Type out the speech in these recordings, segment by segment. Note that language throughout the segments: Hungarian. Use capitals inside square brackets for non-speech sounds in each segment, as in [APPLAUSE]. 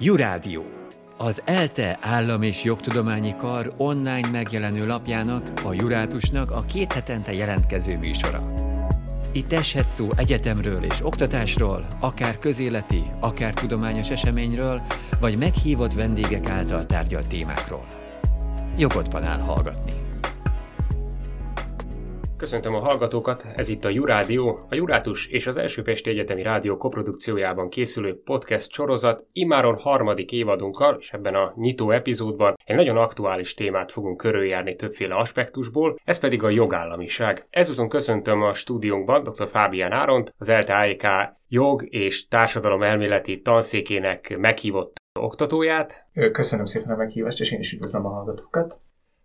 Jurádió, az ELTE állam és jogtudományi kar online megjelenő lapjának, a Jurátusnak a két hetente jelentkező műsora. Itt eshet szó egyetemről és oktatásról, akár közéleti, akár tudományos eseményről, vagy meghívott vendégek által tárgyalt témákról. Jogodban áll hallgatni. Köszöntöm a hallgatókat, ez itt a Jurádió, a Jurátus és az Első Pesti Egyetemi Rádió koprodukciójában készülő podcast sorozat immáron harmadik évadunkkal, és ebben a nyitó epizódban egy nagyon aktuális témát fogunk körüljárni többféle aspektusból, ez pedig a jogállamiság. Ezúton köszöntöm a stúdiónkban dr. Fábián Áront, az ELTE jog és társadalom elméleti tanszékének meghívott oktatóját. Köszönöm szépen a meghívást, és én is üdvözlöm a hallgatókat.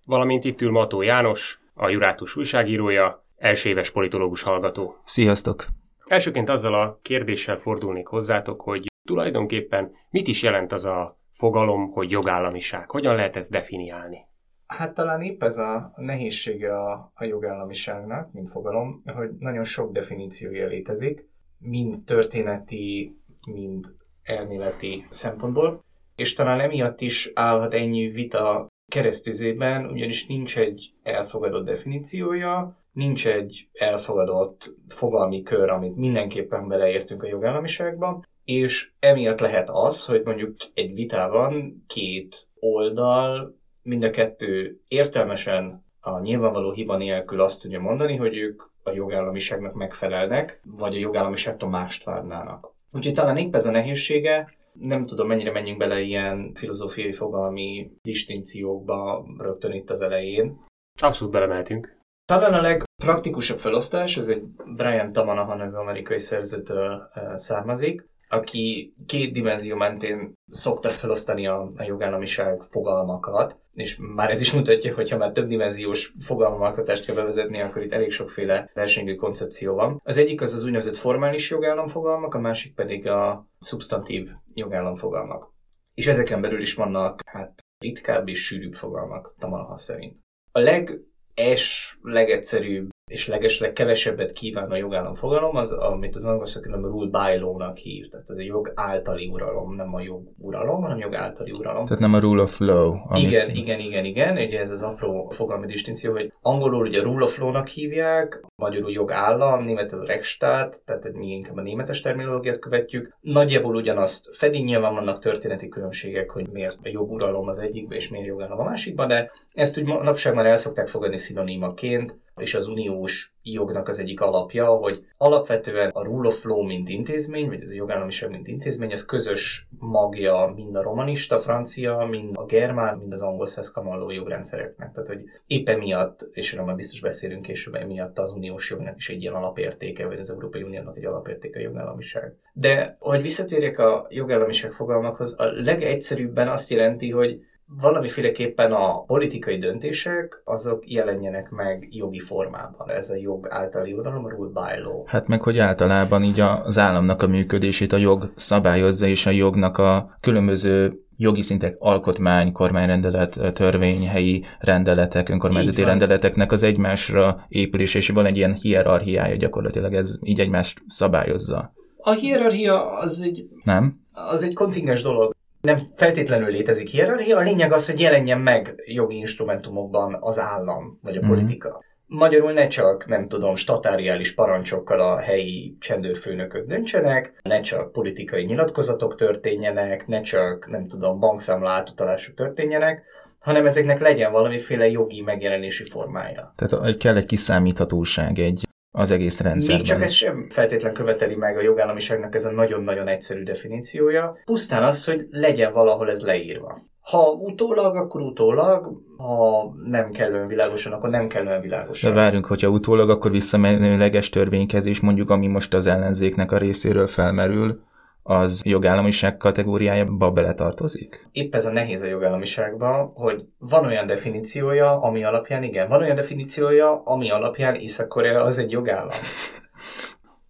Valamint itt ül Mató János, a Jurátus újságírója, első éves politológus hallgató. Sziasztok! Elsőként azzal a kérdéssel fordulnék hozzátok, hogy tulajdonképpen mit is jelent az a fogalom, hogy jogállamiság? Hogyan lehet ezt definiálni? Hát talán épp ez a nehézsége a, a jogállamiságnak, mint fogalom, hogy nagyon sok definíciója létezik, mind történeti, mind elméleti szempontból, és talán emiatt is állhat ennyi vita keresztüzében, ugyanis nincs egy elfogadott definíciója, nincs egy elfogadott fogalmi kör, amit mindenképpen beleértünk a jogállamiságba, és emiatt lehet az, hogy mondjuk egy vitában két oldal, mind a kettő értelmesen a nyilvánvaló hiba nélkül azt tudja mondani, hogy ők a jogállamiságnak megfelelnek, vagy a jogállamiságtól mást várnának. Úgyhogy talán épp ez a nehézsége, nem tudom, mennyire menjünk bele ilyen filozófiai fogalmi distinkciókba rögtön itt az elején. Abszolút belemeltünk. Talán a legpraktikusabb felosztás, ez egy Brian Tamanaha nevű amerikai szerzőtől eh, származik, aki két dimenzió mentén szokta felosztani a, a jogállamiság fogalmakat, és már ez is mutatja, hogy ha már több dimenziós fogalmalkotást kell bevezetni, akkor itt elég sokféle versenyű koncepció van. Az egyik az az úgynevezett formális jogállamfogalmak, a másik pedig a szubstantív jogállamfogalmak. És ezeken belül is vannak hát ritkább és sűrűbb fogalmak, Tamalaha szerint. A leg es, legegyszerűbb és legesleg kevesebbet kíván a jogállam fogalom, az, amit az angol szakértelem rule by law-nak hív. Tehát ez a jog általi uralom, nem a jog uralom, hanem jog általi uralom. Tehát nem a rule of law. Amit... Igen, igen, igen, igen. Ugye ez az apró fogalmi distinció, hogy angolul ugye rule of law-nak hívják, magyarul jogállam, németül Rechtsstaat, tehát hogy mi inkább a németes terminológiát követjük. Nagyjából ugyanazt fedi, nyilván vannak történeti különbségek, hogy miért a joguralom az egyikben és miért jogállam a másikban, de ezt úgy manapság már el szokták fogadni szinonímaként, és az uniós jognak az egyik alapja, hogy alapvetően a rule of law, mint intézmény, vagy ez a jogállamiság, mint intézmény, ez közös magja mind a romanista francia, mind a germán, mind az angol szeszkamalló jogrendszereknek. Tehát, hogy éppen miatt, és erről már biztos beszélünk később, emiatt az uniós jognak is egy ilyen alapértéke, vagy az Európai Uniónak egy alapértéke a jogállamiság. De, hogy visszatérjek a jogállamiság fogalmakhoz, a legegyszerűbben azt jelenti, hogy valamiféleképpen a politikai döntések azok jelenjenek meg jogi formában. Ez a jog általi uralom, a rule by law. Hát meg, hogy általában így az államnak a működését a jog szabályozza, és a jognak a különböző jogi szintek, alkotmány, kormányrendelet, törvény, helyi rendeletek, önkormányzati rendeleteknek az egymásra épülés, és van egy ilyen hierarchiája gyakorlatilag, ez így egymást szabályozza. A hierarchia az egy... Nem? Az egy kontingens dolog nem feltétlenül létezik hierarchia, a lényeg az, hogy jelenjen meg jogi instrumentumokban az állam, vagy a mm. politika. Magyarul ne csak, nem tudom, statáriális parancsokkal a helyi csendőrfőnökök döntsenek, ne csak politikai nyilatkozatok történjenek, ne csak, nem tudom, bankszámla átutalások történjenek, hanem ezeknek legyen valamiféle jogi megjelenési formája. Tehát kell egy kiszámíthatóság, egy az egész rendszerben. Még csak ez sem feltétlen követeli meg a jogállamiságnak ez a nagyon-nagyon egyszerű definíciója. Pusztán az, hogy legyen valahol ez leírva. Ha utólag, akkor utólag, ha nem kellően világosan, akkor nem kellően világosan. De várjunk, hogyha utólag, akkor visszamenőleges törvénykezés, mondjuk ami most az ellenzéknek a részéről felmerül, az jogállamiság kategóriájába beletartozik? Épp ez a nehéz a jogállamiságban, hogy van olyan definíciója, ami alapján igen, van olyan definíciója, ami alapján Észak-Korea az egy jogállam. [LAUGHS]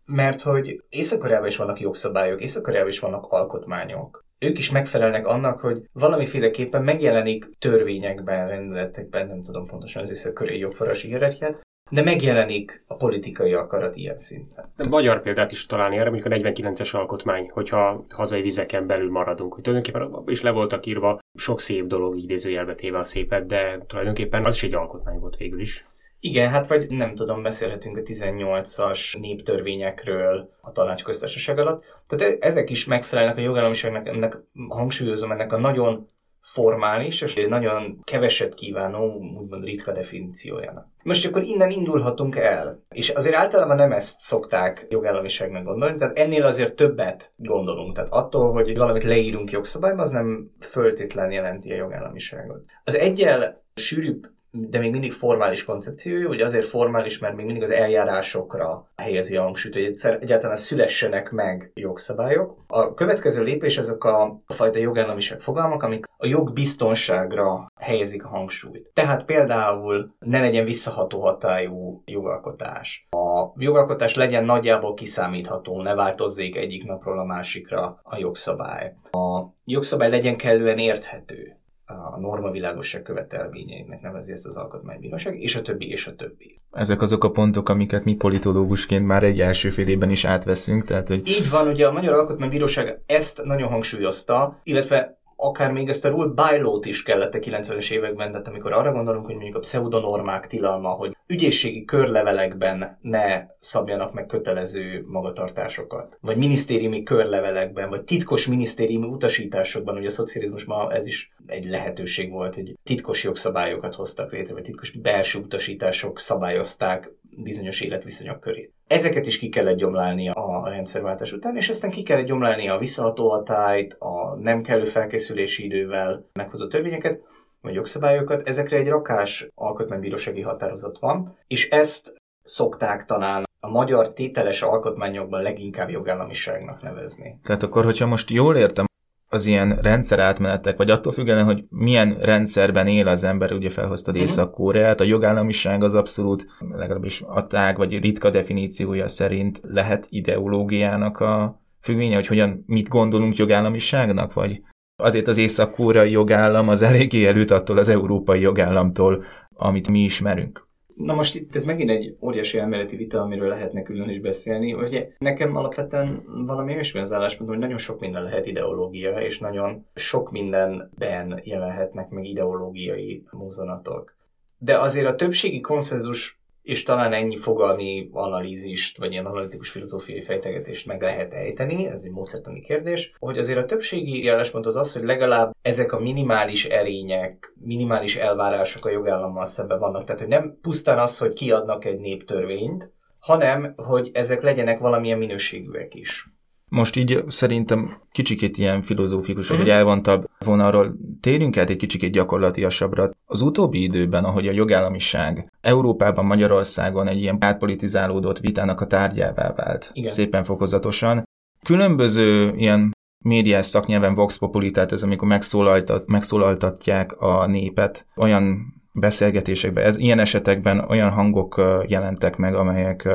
Mert hogy Észak-Koreában is vannak jogszabályok, Észak-Koreában is vannak alkotmányok. Ők is megfelelnek annak, hogy valamiféleképpen megjelenik törvényekben, rendeletekben, nem tudom pontosan az észak-koreai jogforrási hierarchiát, de megjelenik a politikai akarat ilyen szinten. De magyar példát is találni erre, mondjuk a 49-es alkotmány, hogyha hazai vizeken belül maradunk, hogy tulajdonképpen is le voltak írva sok szép dolog, idézőjelbe téve a szépet, de tulajdonképpen az is egy alkotmány volt végül is. Igen, hát vagy nem tudom, beszélhetünk a 18-as néptörvényekről a tanácsköztársaság alatt. Tehát e- ezek is megfelelnek a jogállamiságnak, ennek hangsúlyozom ennek a nagyon formális és nagyon keveset kívánó, úgymond ritka definíciójának. Most akkor innen indulhatunk el, és azért általában nem ezt szokták jogállamiságnak gondolni, tehát ennél azért többet gondolunk. Tehát attól, hogy valamit leírunk jogszabályba, az nem föltétlen jelenti a jogállamiságot. Az egyel sűrűbb de még mindig formális koncepciója, ugye azért formális, mert még mindig az eljárásokra helyezi a hangsúlyt, hogy egyáltalán szülessenek meg jogszabályok. A következő lépés azok a fajta jogállamiság fogalmak, amik a jogbiztonságra helyezik a hangsúlyt. Tehát például ne legyen visszaható hatályú jogalkotás. A jogalkotás legyen nagyjából kiszámítható, ne változzék egyik napról a másikra a jogszabály. A jogszabály legyen kellően érthető a norma világosság követelményeinek nevezi ezt az alkotmánybíróság, és a többi, és a többi. Ezek azok a pontok, amiket mi politológusként már egy első fél évben is átveszünk. Tehát, hogy... Így van, ugye a Magyar Alkotmánybíróság ezt nagyon hangsúlyozta, illetve akár még ezt a rule by is kellett a 90-es években, tehát amikor arra gondolunk, hogy mondjuk a pseudonormák tilalma, hogy ügyészségi körlevelekben ne szabjanak meg kötelező magatartásokat, vagy minisztériumi körlevelekben, vagy titkos minisztériumi utasításokban, ugye a szocializmus ma ez is egy lehetőség volt, hogy titkos jogszabályokat hoztak létre, vagy titkos belső utasítások szabályozták bizonyos életviszonyok körét. Ezeket is ki kellett gyomlálni a rendszerváltás után, és aztán ki kellett gyomlálni a visszaható hatályt, a nem kellő felkészülési idővel meghozott törvényeket, vagy jogszabályokat. Ezekre egy rakás alkotmánybírósági határozat van, és ezt szokták talán a magyar tételes alkotmányokban leginkább jogállamiságnak nevezni. Tehát akkor, hogyha most jól értem, az ilyen rendszerátmenetek, vagy attól függően, hogy milyen rendszerben él az ember, ugye felhoztad uh-huh. Észak-Koreát, a jogállamiság az abszolút, legalábbis a tág vagy ritka definíciója szerint lehet ideológiának a függvénye, hogy hogyan, mit gondolunk jogállamiságnak, vagy azért az észak jogállam az eléggé előtt attól az európai jogállamtól, amit mi ismerünk. Na most itt ez megint egy óriási elméleti vita, amiről lehetne külön is beszélni. Ugye nekem alapvetően valami olyasmi az álláspont, hogy nagyon sok minden lehet ideológia, és nagyon sok mindenben jelenhetnek meg ideológiai mozzanatok. De azért a többségi konszenzus és talán ennyi fogalmi analízist, vagy ilyen analitikus filozófiai fejtegetést meg lehet ejteni, ez egy módszertani kérdés, hogy azért a többségi jelespont az az, hogy legalább ezek a minimális erények, minimális elvárások a jogállammal szemben vannak. Tehát, hogy nem pusztán az, hogy kiadnak egy néptörvényt, hanem, hogy ezek legyenek valamilyen minőségűek is. Most így szerintem kicsikét ilyen filozófikusabb, vagy elvontabb vonalról térjünk át egy kicsikét gyakorlatiasabbra. Az utóbbi időben, ahogy a jogállamiság Európában, Magyarországon egy ilyen átpolitizálódott vitának a tárgyává vált, Igen. szépen fokozatosan, különböző ilyen médiás szaknyelven vox populi, tehát ez amikor megszólaltat, megszólaltatják a népet, olyan beszélgetésekben, ez, ilyen esetekben olyan hangok jelentek meg, amelyek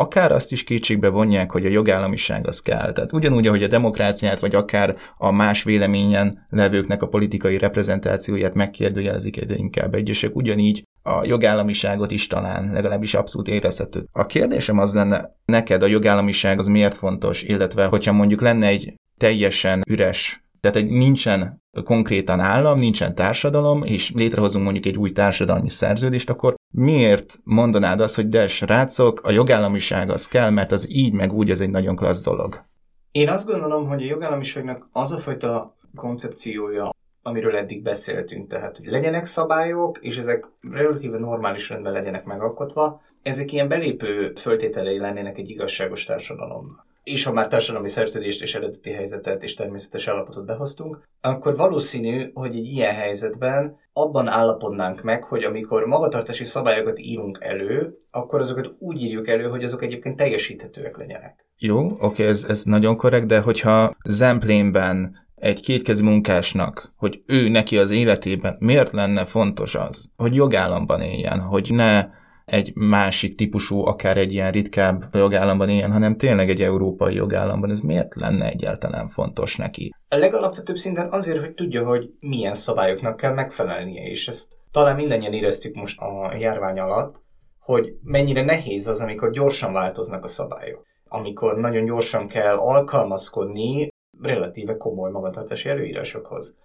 akár azt is kétségbe vonják, hogy a jogállamiság az kell. Tehát ugyanúgy, ahogy a demokráciát, vagy akár a más véleményen levőknek a politikai reprezentációját megkérdőjelezik egyre inkább egyesek, ugyanígy a jogállamiságot is talán legalábbis abszolút érezhető. A kérdésem az lenne, neked a jogállamiság az miért fontos, illetve hogyha mondjuk lenne egy teljesen üres tehát, hogy nincsen konkrétan állam, nincsen társadalom, és létrehozunk mondjuk egy új társadalmi szerződést, akkor miért mondanád azt, hogy de srácok, a jogállamiság az kell, mert az így meg úgy, ez egy nagyon klassz dolog? Én azt gondolom, hogy a jogállamiságnak az a fajta koncepciója, amiről eddig beszéltünk, tehát hogy legyenek szabályok, és ezek relatíve normális rendben legyenek megalkotva, ezek ilyen belépő föltételei lennének egy igazságos társadalomnak és ha már társadalmi szerződést és eredeti helyzetet és természetes állapotot behoztunk, akkor valószínű, hogy egy ilyen helyzetben abban állapodnánk meg, hogy amikor magatartási szabályokat írunk elő, akkor azokat úgy írjuk elő, hogy azok egyébként teljesíthetőek legyenek. Jó, oké, ez, ez nagyon korrekt, de hogyha Zemplénben egy kétkezi munkásnak, hogy ő neki az életében miért lenne fontos az, hogy jogállamban éljen, hogy ne egy másik típusú, akár egy ilyen ritkább jogállamban éljen, hanem tényleg egy európai jogállamban. Ez miért lenne egyáltalán fontos neki? A legalapvetőbb szinten azért, hogy tudja, hogy milyen szabályoknak kell megfelelnie, és ezt talán mindannyian éreztük most a járvány alatt, hogy mennyire nehéz az, amikor gyorsan változnak a szabályok. Amikor nagyon gyorsan kell alkalmazkodni relatíve komoly magatartási előírásokhoz.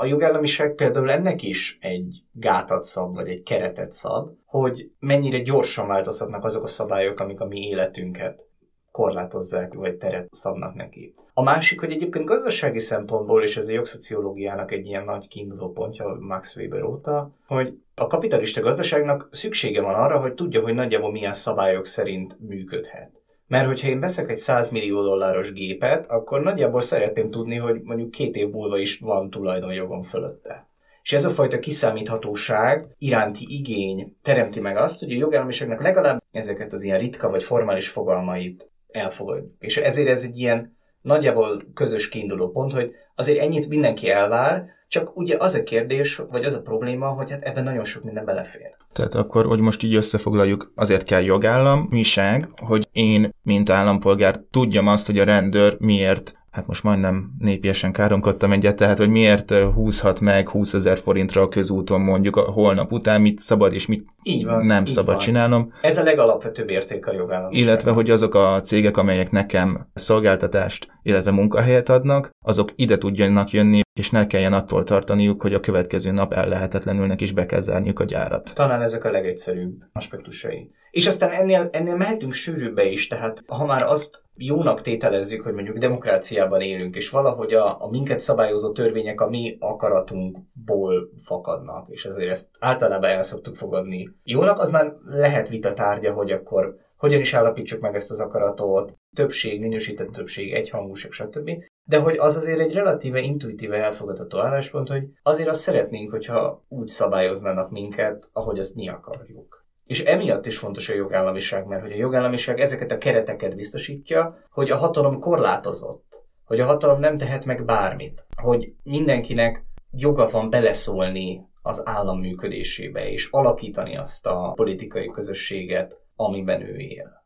A jogállamiság például ennek is egy gátat szab, vagy egy keretet szab, hogy mennyire gyorsan változhatnak azok a szabályok, amik a mi életünket korlátozzák, vagy teret szabnak neki. A másik, hogy egyébként gazdasági szempontból, és ez a jogszociológiának egy ilyen nagy kiinduló pontja Max Weber óta, hogy a kapitalista gazdaságnak szüksége van arra, hogy tudja, hogy nagyjából milyen szabályok szerint működhet. Mert hogyha én veszek egy 100 millió dolláros gépet, akkor nagyjából szeretném tudni, hogy mondjuk két év múlva is van tulajdonjogom fölötte. És ez a fajta kiszámíthatóság iránti igény teremti meg azt, hogy a jogállamiságnak legalább ezeket az ilyen ritka vagy formális fogalmait elfogadjuk. És ezért ez egy ilyen nagyjából közös kiinduló pont, hogy azért ennyit mindenki elvár, csak ugye az a kérdés, vagy az a probléma, hogy hát ebben nagyon sok minden belefér. Tehát akkor, hogy most így összefoglaljuk, azért kell jogállamiság, hogy én, mint állampolgár tudjam azt, hogy a rendőr miért hát most majdnem népiesen káromkodtam egyet, tehát hogy miért húzhat meg 20 ezer forintra a közúton mondjuk a holnap után, mit szabad és mit így van, nem így szabad van. csinálnom. Ez a legalapvetőbb érték a jogállamiság. Illetve, hogy azok a cégek, amelyek nekem szolgáltatást, illetve munkahelyet adnak, azok ide tudjanak jönni, és ne kelljen attól tartaniuk, hogy a következő nap ellehetetlenülnek is be kell zárniuk a gyárat. Talán ezek a legegyszerűbb aspektusai. És aztán ennél, ennél mehetünk sűrűbbe is, tehát ha már azt jónak tételezzük, hogy mondjuk demokráciában élünk, és valahogy a, a minket szabályozó törvények a mi akaratunkból fakadnak, és ezért ezt általában el szoktuk fogadni jónak, az már lehet vita tárgya, hogy akkor hogyan is állapítsuk meg ezt az akaratot, többség, minősített többség, egyhangúság, stb. De hogy az azért egy relatíve intuitíve elfogadható álláspont, hogy azért azt szeretnénk, hogyha úgy szabályoznának minket, ahogy azt mi akarjuk. És emiatt is fontos a jogállamiság, mert hogy a jogállamiság ezeket a kereteket biztosítja, hogy a hatalom korlátozott, hogy a hatalom nem tehet meg bármit, hogy mindenkinek joga van beleszólni az állam működésébe, és alakítani azt a politikai közösséget, amiben ő él.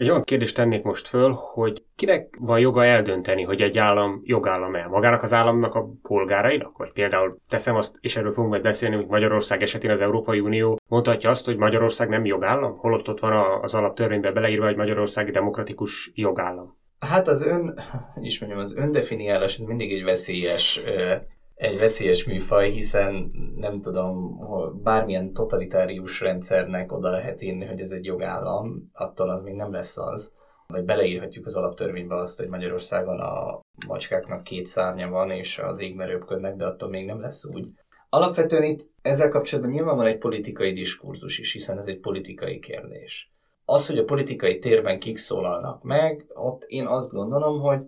Egy olyan kérdést tennék most föl, hogy kinek van joga eldönteni, hogy egy állam jogállam el? Magának az államnak a polgárainak? Vagy például teszem azt, és erről fogunk majd beszélni, hogy Magyarország esetén az Európai Unió mondhatja azt, hogy Magyarország nem jogállam? Holott ott van az alaptörvényben beleírva, hogy Magyarország demokratikus jogállam. Hát az ön, [LAUGHS] is mondjam, az öndefiniálás ez mindig egy veszélyes egy veszélyes műfaj, hiszen nem tudom, bármilyen totalitárius rendszernek oda lehet írni, hogy ez egy jogállam, attól az még nem lesz az. Vagy beleírhatjuk az alaptörvénybe azt, hogy Magyarországon a macskáknak két szárnya van, és az égben röpködnek, de attól még nem lesz úgy. Alapvetően itt ezzel kapcsolatban nyilván van egy politikai diskurzus is, hiszen ez egy politikai kérdés. Az, hogy a politikai térben kik szólalnak meg, ott én azt gondolom, hogy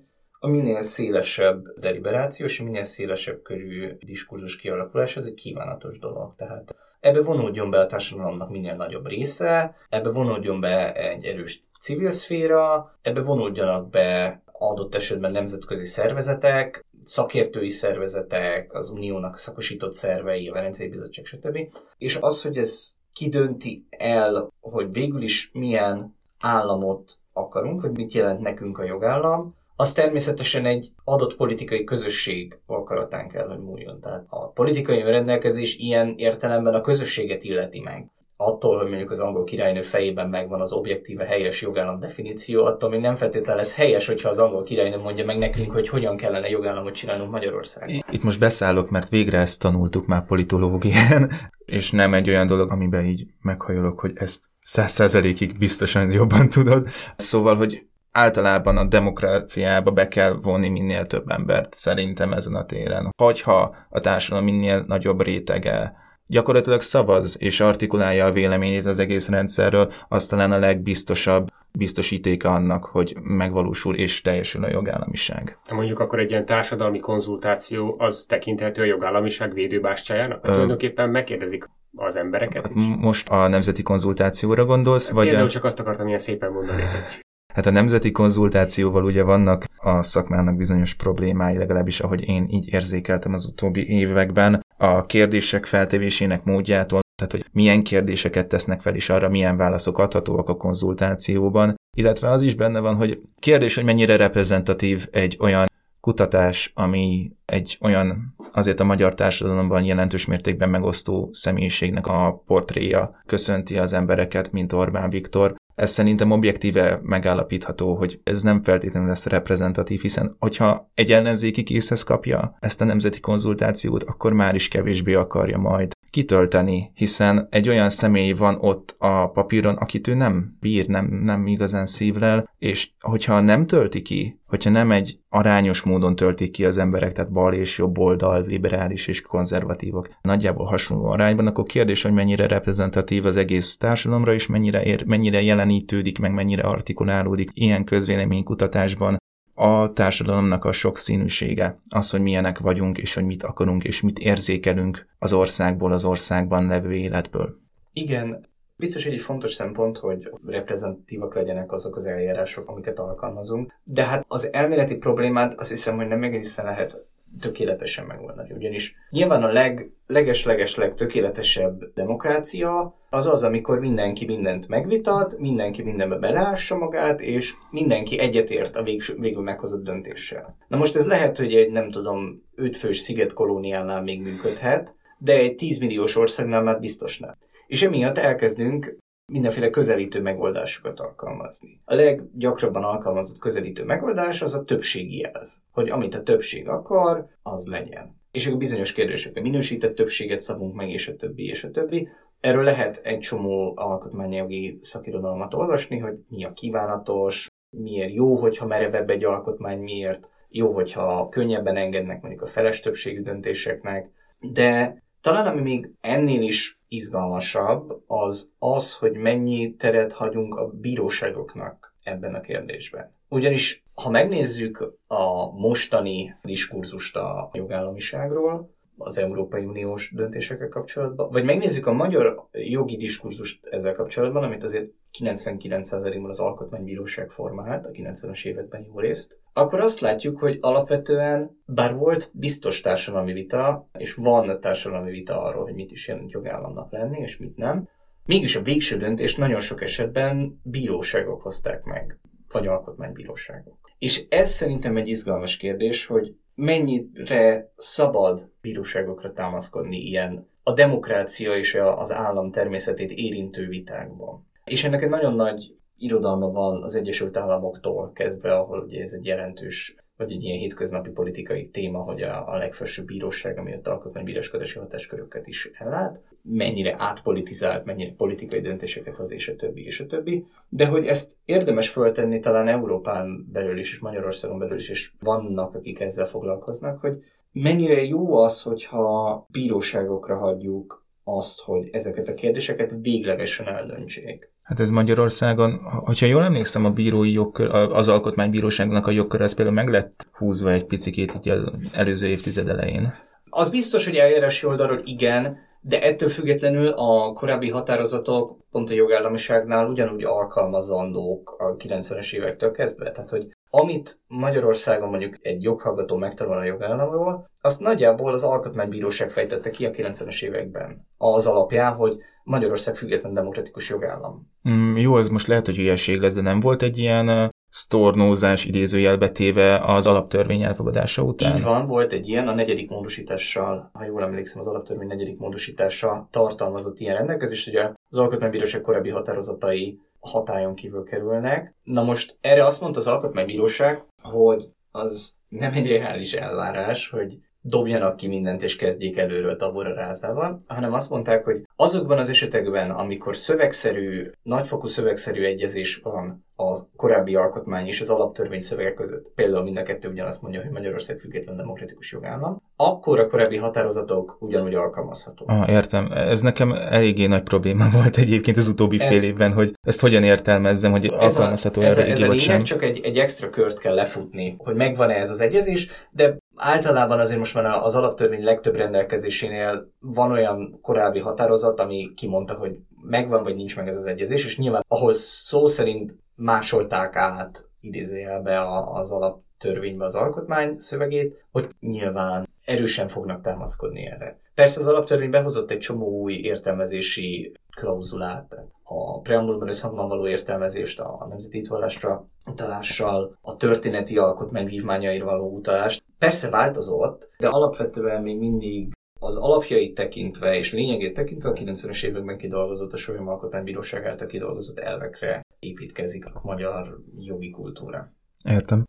a minél szélesebb deliberáció és a minél szélesebb körű diskurzus kialakulás, ez egy kívánatos dolog. Tehát ebbe vonódjon be a társadalomnak minél nagyobb része, ebbe vonódjon be egy erős civil szféra, ebbe vonódjanak be adott esetben nemzetközi szervezetek, szakértői szervezetek, az uniónak szakosított szervei, a Velencei Bizottság, stb. És az, hogy ez kidönti el, hogy végül is milyen államot akarunk, vagy mit jelent nekünk a jogállam, az természetesen egy adott politikai közösség akaratán kell, hogy múljon. Tehát a politikai rendelkezés ilyen értelemben a közösséget illeti meg. Attól, hogy mondjuk az angol királynő fejében megvan az objektíve helyes jogállam definíció, attól még nem feltétlenül lesz helyes, hogyha az angol királynő mondja meg nekünk, hogy hogyan kellene jogállamot csinálnunk Magyarországon. Itt most beszállok, mert végre ezt tanultuk már politológián, [LAUGHS] és nem egy olyan dolog, amiben így meghajolok, hogy ezt száz százalékig biztosan jobban tudod. Szóval, hogy általában a demokráciába be kell vonni minél több embert szerintem ezen a téren. Hogyha a társadalom minél nagyobb rétege gyakorlatilag szavaz és artikulálja a véleményét az egész rendszerről, az talán a legbiztosabb biztosítéka annak, hogy megvalósul és teljesül a jogállamiság. Mondjuk akkor egy ilyen társadalmi konzultáció az tekinthető a jogállamiság védőbástyájának? Ö... Tulajdonképpen megkérdezik az embereket is? Most a nemzeti konzultációra gondolsz? Vagy Például csak azt akartam ilyen szépen mondani, hogy Hát a nemzeti konzultációval ugye vannak a szakmának bizonyos problémái, legalábbis ahogy én így érzékeltem az utóbbi években, a kérdések feltevésének módjától, tehát hogy milyen kérdéseket tesznek fel, és arra milyen válaszok adhatóak a konzultációban, illetve az is benne van, hogy kérdés, hogy mennyire reprezentatív egy olyan kutatás, ami egy olyan azért a magyar társadalomban jelentős mértékben megosztó személyiségnek a portréja köszönti az embereket, mint Orbán Viktor, ez szerintem objektíve megállapítható, hogy ez nem feltétlenül lesz reprezentatív, hiszen hogyha egy ellenzéki készhez kapja ezt a nemzeti konzultációt, akkor már is kevésbé akarja majd kitölteni, hiszen egy olyan személy van ott a papíron, akit ő nem bír, nem, nem igazán szívlel, és hogyha nem tölti ki, hogyha nem egy arányos módon töltik ki az emberek, tehát bal és jobb oldal, liberális és konzervatívok nagyjából hasonló arányban, akkor kérdés, hogy mennyire reprezentatív az egész társadalomra, és mennyire, ér, mennyire jelenítődik, meg mennyire artikulálódik ilyen közvéleménykutatásban a társadalomnak a sokszínűsége, az, hogy milyenek vagyunk, és hogy mit akarunk, és mit érzékelünk az országból, az országban levő életből. Igen, Biztos, egy fontos szempont, hogy reprezentatívak legyenek azok az eljárások, amiket alkalmazunk, de hát az elméleti problémát azt hiszem, hogy nem egészen lehet tökéletesen megoldani. Ugyanis nyilván a leg, leges-leges legtökéletesebb demokrácia az az, amikor mindenki mindent megvitat, mindenki mindenbe beleássa magát, és mindenki egyetért a végső, végül meghozott döntéssel. Na most ez lehet, hogy egy nem tudom, ötfős szigetkolóniánál még működhet, de egy 10 milliós országnál már biztos nem. És emiatt elkezdünk mindenféle közelítő megoldásokat alkalmazni. A leggyakrabban alkalmazott közelítő megoldás az a többségi elv, hogy amit a többség akar, az legyen. És akkor bizonyos kérdésekre minősített többséget szabunk meg, és a többi, és a többi. Erről lehet egy csomó alkotmányjogi szakirodalmat olvasni, hogy mi a kívánatos, miért jó, hogyha merevebb egy alkotmány, miért jó, hogyha könnyebben engednek mondjuk a feles többségű döntéseknek, de talán ami még ennél is izgalmasabb, az az, hogy mennyi teret hagyunk a bíróságoknak ebben a kérdésben. Ugyanis, ha megnézzük a mostani diskurzust a jogállamiságról, az Európai Uniós döntésekkel kapcsolatban, vagy megnézzük a magyar jogi diskurzust ezzel kapcsolatban, amit azért 99%-ban az Alkotmánybíróság formált a 90-es években jó részt, akkor azt látjuk, hogy alapvetően, bár volt biztos társadalmi vita, és van társadalmi vita arról, hogy mit is jelent jogállamnak lenni, és mit nem, mégis a végső döntést nagyon sok esetben bíróságok hozták meg, vagy alkotmánybíróságok. És ez szerintem egy izgalmas kérdés, hogy mennyire szabad bíróságokra támaszkodni ilyen a demokrácia és az állam természetét érintő vitákban. És ennek egy nagyon nagy irodalma van az Egyesült Államoktól kezdve, ahol ugye ez egy jelentős, vagy egy ilyen hétköznapi politikai téma, hogy a, a legfelsőbb bíróság, ami a alkotmánybíráskodási hatásköröket is ellát, mennyire átpolitizált, mennyire politikai döntéseket hoz, és a többi, és a többi. De hogy ezt érdemes föltenni talán Európán belül is, és Magyarországon belül is, és vannak, akik ezzel foglalkoznak, hogy mennyire jó az, hogyha bíróságokra hagyjuk azt, hogy ezeket a kérdéseket véglegesen eldöntsék. Hát ez Magyarországon, hogyha jól emlékszem, a bírói jogkör, az alkotmánybíróságnak a jogkör, ez például meg lett húzva egy picit így az előző évtized elején. Az biztos, hogy eljárási oldalról igen, de ettől függetlenül a korábbi határozatok pont a jogállamiságnál ugyanúgy alkalmazandók a 90-es évektől kezdve. Tehát, hogy amit Magyarországon mondjuk egy joghallgató megtanul a jogállamról, azt nagyjából az Alkotmánybíróság fejtette ki a 90-es években. Az alapján, hogy Magyarország független demokratikus jogállam. Mm, jó, ez most lehet, hogy hülyeség lesz, de nem volt egy ilyen sztornózás idézőjelbe téve az alaptörvény elfogadása után. Így van, volt egy ilyen, a negyedik módosítással, ha jól emlékszem, az alaptörvény negyedik módosítása tartalmazott ilyen rendelkezést, ugye az Alkotmánybíróság korábbi határozatai hatályon kívül kerülnek. Na most erre azt mondta az Alkotmánybíróság, hogy az nem egy reális elvárás, hogy dobjanak ki mindent és kezdjék előről tabora rázával, hanem azt mondták, hogy azokban az esetekben, amikor szövegszerű, nagyfokú szövegszerű egyezés van a korábbi alkotmány és az alaptörvény szövegek között, például mind a kettő ugyanazt mondja, hogy Magyarország független demokratikus jogállam, akkor a korábbi határozatok ugyanúgy alkalmazhatók. Ah, értem. Ez nekem eléggé nagy probléma [LAUGHS] volt egyébként az utóbbi ez, fél évben, hogy ezt hogyan értelmezzem, hogy ez alkalmazható a, ez erre a, ez a lényeg, sem. csak egy, egy extra kört kell lefutni, hogy megvan-e ez az egyezés, de általában azért most már az alaptörvény legtöbb rendelkezésénél van olyan korábbi határozat, ami kimondta, hogy megvan vagy nincs meg ez az egyezés, és nyilván ahol szó szerint másolták át idézőjelbe az alaptörvénybe az alkotmány szövegét, hogy nyilván erősen fognak támaszkodni erre. Persze az alaptörvény behozott egy csomó új értelmezési klauzulát. A preambulumban összhangban való értelmezést, a nemzeti vallásra utalással, a történeti alkotmány vívmányaira való utalást. Persze változott, de alapvetően még mindig az alapjait tekintve és lényegét tekintve a 90-es években kidolgozott a Solyom Alkotmánybíróság által kidolgozott elvekre építkezik a magyar jogi kultúra. Értem.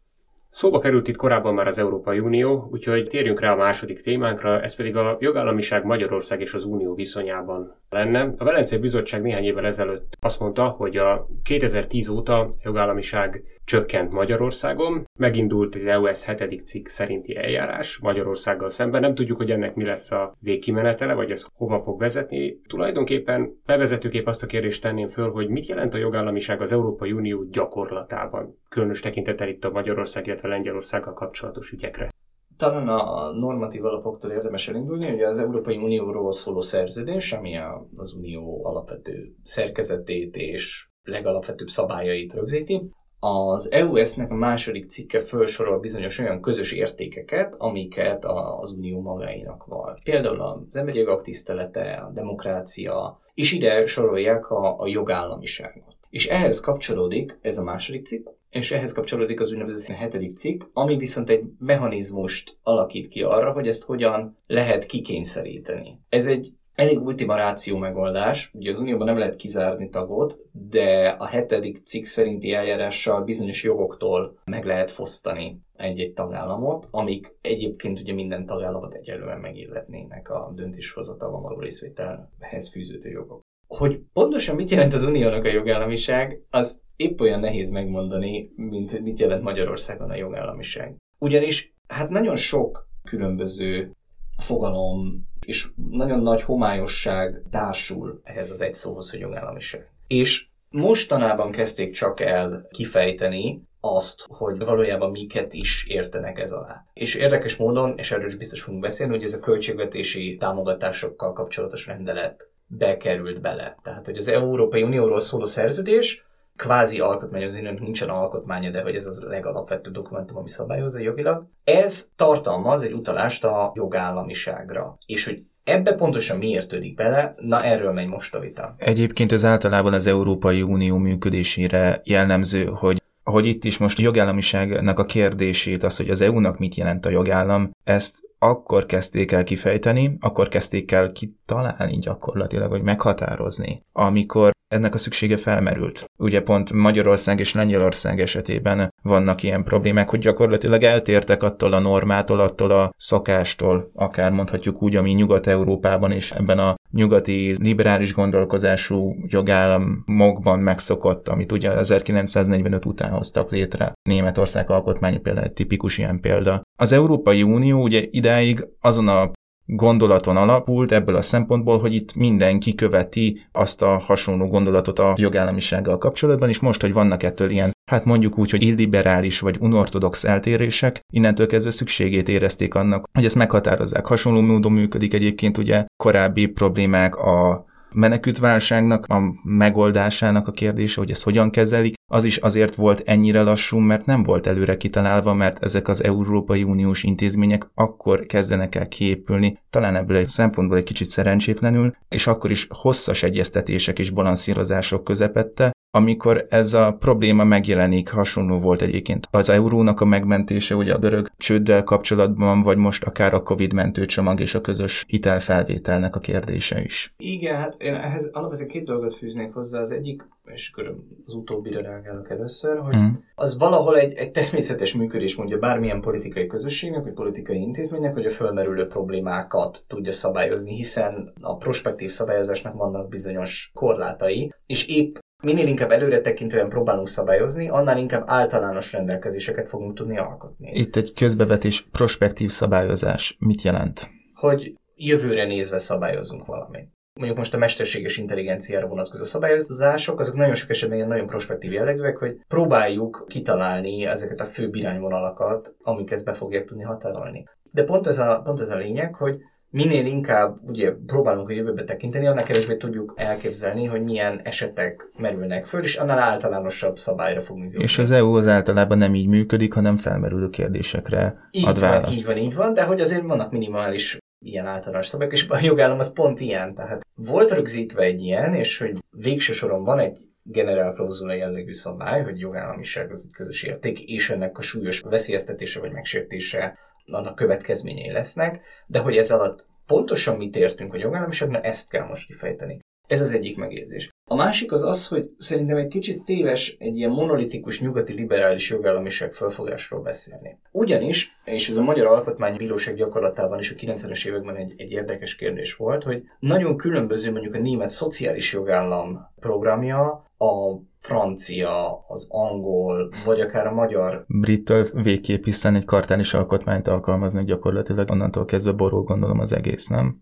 Szóba került itt korábban már az Európai Unió, úgyhogy térjünk rá a második témánkra, ez pedig a jogállamiság Magyarország és az Unió viszonyában lenne. A Velencei Bizottság néhány évvel ezelőtt azt mondta, hogy a 2010 óta jogállamiság csökkent Magyarországon, megindult az EUS 7. cikk szerinti eljárás Magyarországgal szemben. Nem tudjuk, hogy ennek mi lesz a végkimenetele, vagy ez hova fog vezetni. Tulajdonképpen bevezetőképp azt a kérdést tenném föl, hogy mit jelent a jogállamiság az Európai Unió gyakorlatában, különös tekintettel itt a Magyarország, illetve Lengyelországgal kapcsolatos ügyekre talán a normatív alapoktól érdemes elindulni, hogy az Európai Unióról szóló szerződés, ami az Unió alapvető szerkezetét és legalapvetőbb szabályait rögzíti, az EUS-nek a második cikke felsorol bizonyos olyan közös értékeket, amiket az Unió magáinak van. Például az emberi jogok tisztelete, a demokrácia, és ide sorolják a, a jogállamiságot. És ehhez kapcsolódik ez a második cikk, és ehhez kapcsolódik az úgynevezett hetedik cikk, ami viszont egy mechanizmust alakít ki arra, hogy ezt hogyan lehet kikényszeríteni. Ez egy elég ultima ráció megoldás. Ugye az Unióban nem lehet kizárni tagot, de a hetedik cikk szerinti eljárással bizonyos jogoktól meg lehet fosztani egy-egy tagállamot, amik egyébként ugye minden tagállamot egyelően megilletnének a döntéshozatalban való részvételhez fűződő jogok. Hogy pontosan mit jelent az uniónak a jogállamiság, az épp olyan nehéz megmondani, mint mit jelent Magyarországon a jogállamiság. Ugyanis hát nagyon sok különböző fogalom és nagyon nagy homályosság társul ehhez az egy szóhoz, hogy jogállamiság. És mostanában kezdték csak el kifejteni azt, hogy valójában miket is értenek ez alá. És érdekes módon, és erről is biztos fogunk beszélni, hogy ez a költségvetési támogatásokkal kapcsolatos rendelet bekerült bele. Tehát, hogy az Európai Unióról szóló szerződés kvázi alkotmány, az uniónak nincsen alkotmánya, de hogy ez az legalapvetőbb dokumentum, ami szabályozza jogilag. Ez tartalmaz egy utalást a jogállamiságra. És hogy Ebbe pontosan mi értődik bele? Na erről megy most a vita. Egyébként ez általában az Európai Unió működésére jellemző, hogy ahogy itt is most a jogállamiságnak a kérdését, az, hogy az EU-nak mit jelent a jogállam, ezt akkor kezdték el kifejteni, akkor kezdték el kitalálni gyakorlatilag, hogy meghatározni, amikor ennek a szüksége felmerült. Ugye pont Magyarország és Lengyelország esetében vannak ilyen problémák, hogy gyakorlatilag eltértek attól a normától, attól a szokástól, akár mondhatjuk úgy, ami Nyugat-Európában és ebben a nyugati liberális gondolkozású jogállamokban megszokott, amit ugye 1945 után hoztak létre. Németország alkotmánya például egy tipikus ilyen példa. Az Európai Unió ugye idáig azon a gondolaton alapult ebből a szempontból, hogy itt mindenki követi azt a hasonló gondolatot a jogállamisággal kapcsolatban, és most, hogy vannak ettől ilyen, hát mondjuk úgy, hogy illiberális vagy unortodox eltérések, innentől kezdve szükségét érezték annak, hogy ezt meghatározzák. Hasonló módon működik egyébként ugye korábbi problémák a menekültválságnak a megoldásának a kérdése, hogy ezt hogyan kezelik, az is azért volt ennyire lassú, mert nem volt előre kitalálva, mert ezek az Európai Uniós intézmények akkor kezdenek el kiépülni, talán ebből egy szempontból egy kicsit szerencsétlenül, és akkor is hosszas egyeztetések és balanszírozások közepette, amikor ez a probléma megjelenik, hasonló volt egyébként az eurónak a megmentése, ugye a görög csőddel kapcsolatban, vagy most akár a Covid mentőcsomag és a közös hitelfelvételnek a kérdése is. Igen, hát én ehhez alapvetően két dolgot fűznék hozzá. Az egyik, és akkor az utóbbira reagálok először, hogy mm. az valahol egy, egy természetes működés mondja bármilyen politikai közösségnek, vagy politikai intézménynek, hogy a fölmerülő problémákat tudja szabályozni, hiszen a prospektív szabályozásnak vannak bizonyos korlátai, és épp minél inkább előre tekintően próbálunk szabályozni, annál inkább általános rendelkezéseket fogunk tudni alkotni. Itt egy közbevetés prospektív szabályozás mit jelent? Hogy jövőre nézve szabályozunk valamit. Mondjuk most a mesterséges intelligenciára vonatkozó szabályozások, azok nagyon sok esetben ilyen nagyon prospektív jellegűek, hogy próbáljuk kitalálni ezeket a fő irányvonalakat, amik ezt be fogják tudni határolni. De pont ez a, pont ez a lényeg, hogy minél inkább ugye próbálunk a jövőbe tekinteni, annál kevésbé tudjuk elképzelni, hogy milyen esetek merülnek föl, és annál általánosabb szabályra fogunk jutni. És az EU az általában nem így működik, hanem felmerülő kérdésekre így ad van, választ. Így van, így van, de hogy azért vannak minimális ilyen általános szabályok, és a jogállam az pont ilyen. Tehát volt rögzítve egy ilyen, és hogy végső soron van egy generál klauzula jellegű szabály, hogy jogállamiság az egy közös érték, és ennek a súlyos veszélyeztetése vagy megsértése annak következményei lesznek, de hogy ez alatt pontosan mit értünk a jogállamiságnál, ezt kell most kifejteni. Ez az egyik megjegyzés. A másik az az, hogy szerintem egy kicsit téves egy ilyen monolitikus nyugati liberális jogállamiság felfogásról beszélni. Ugyanis, és ez a Magyar Alkotmánybíróság gyakorlatában is a 90-es években egy, egy érdekes kérdés volt, hogy nagyon különböző mondjuk a német szociális jogállam programja, a francia, az angol, vagy akár a magyar. Brittől végképp hiszen egy kartális alkotmányt alkalmazni gyakorlatilag, onnantól kezdve borul gondolom az egész, nem?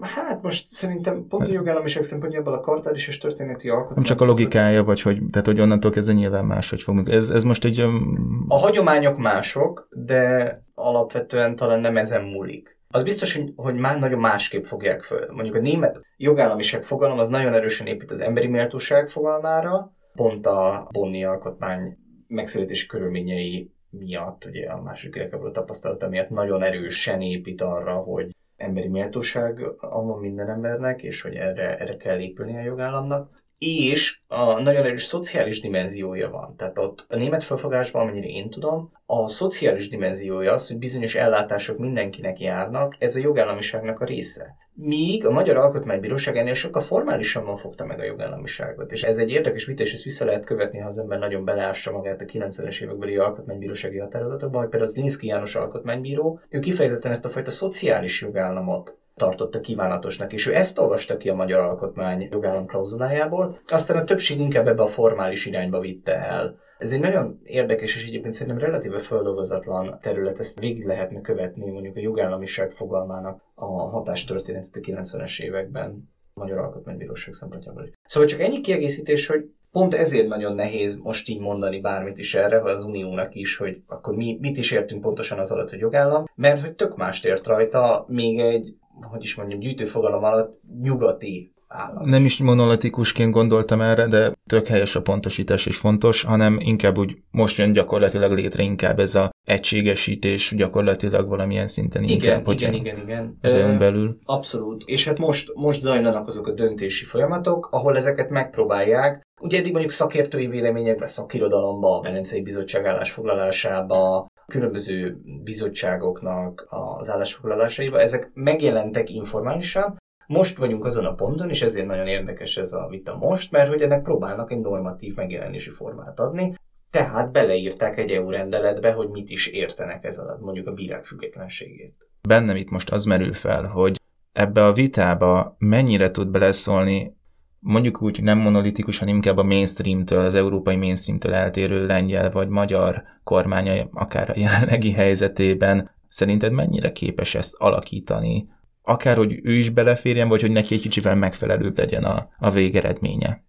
Hát most szerintem pont a jogállamiság szempontjából a kartális és történeti alkotmány... Nem csak a logikája, vagy hogy, tehát hogy onnantól kezdve nyilván máshogy fogunk. Ez, ez most egy... Um... A hagyományok mások, de alapvetően talán nem ezen múlik. Az biztos, hogy, hogy már nagyon másképp fogják föl. Mondjuk a német jogállamiság fogalom az nagyon erősen épít az emberi méltóság fogalmára, pont a Bonni alkotmány megszületési körülményei miatt, ugye a második világháború tapasztalata miatt nagyon erősen épít arra, hogy emberi méltóság van minden embernek, és hogy erre, erre kell épülni a jogállamnak. És a nagyon erős szociális dimenziója van. Tehát ott a német felfogásban, amennyire én tudom, a szociális dimenziója az, hogy bizonyos ellátások mindenkinek járnak, ez a jogállamiságnak a része. Míg a Magyar Alkotmánybíróság ennél sokkal formálisabban fogta meg a jogállamiságot. És ez egy érdekes vita, és ezt vissza lehet követni, ha az ember nagyon beleássa magát a 90-es évekbeli alkotmánybírósági határozatokban, hogy például az Linszki János alkotmánybíró, ő kifejezetten ezt a fajta szociális jogállamot tartotta kívánatosnak, és ő ezt olvasta ki a magyar alkotmány jogállam klauzulájából, aztán a többség inkább ebbe a formális irányba vitte el. Ez egy nagyon érdekes és egyébként szerintem relatíve földolgozatlan terület, ezt végig lehetne követni mondjuk a jogállamiság fogalmának a hatástörténetet a 90-es években a Magyar Alkotmánybíróság szempontjából. Szóval csak ennyi kiegészítés, hogy pont ezért nagyon nehéz most így mondani bármit is erre, vagy az Uniónak is, hogy akkor mi mit is értünk pontosan az alatt, hogy jogállam, mert hogy tök mást ért rajta, még egy hogy is mondjam, gyűjtőfogalom alatt nyugati állam. Nem is monolitikusként gondoltam erre, de tök helyes a pontosítás és fontos, hanem inkább úgy most jön gyakorlatilag létre inkább ez a egységesítés gyakorlatilag valamilyen szinten igen, inkább, hogy igen, igen, igen. Az EU belül. Abszolút. És hát most, most zajlanak azok a döntési folyamatok, ahol ezeket megpróbálják Ugye eddig mondjuk szakértői véleményekben, szakirodalomba, a Velencei Bizottság állásfoglalásába, különböző bizottságoknak az állásfoglalásaiba, ezek megjelentek informálisan, most vagyunk azon a ponton, és ezért nagyon érdekes ez a vita most, mert hogy ennek próbálnak egy normatív megjelenési formát adni, tehát beleírták egy EU rendeletbe, hogy mit is értenek ez alatt, mondjuk a bírák függetlenségét. Bennem itt most az merül fel, hogy ebbe a vitába mennyire tud beleszólni mondjuk úgy nem monolitikus, hanem inkább a mainstreamtől, az európai mainstreamtől eltérő lengyel vagy magyar kormánya, akár a jelenlegi helyzetében, szerinted mennyire képes ezt alakítani? Akár, hogy ő is beleférjen, vagy hogy neki egy kicsivel megfelelőbb legyen a, a végeredménye?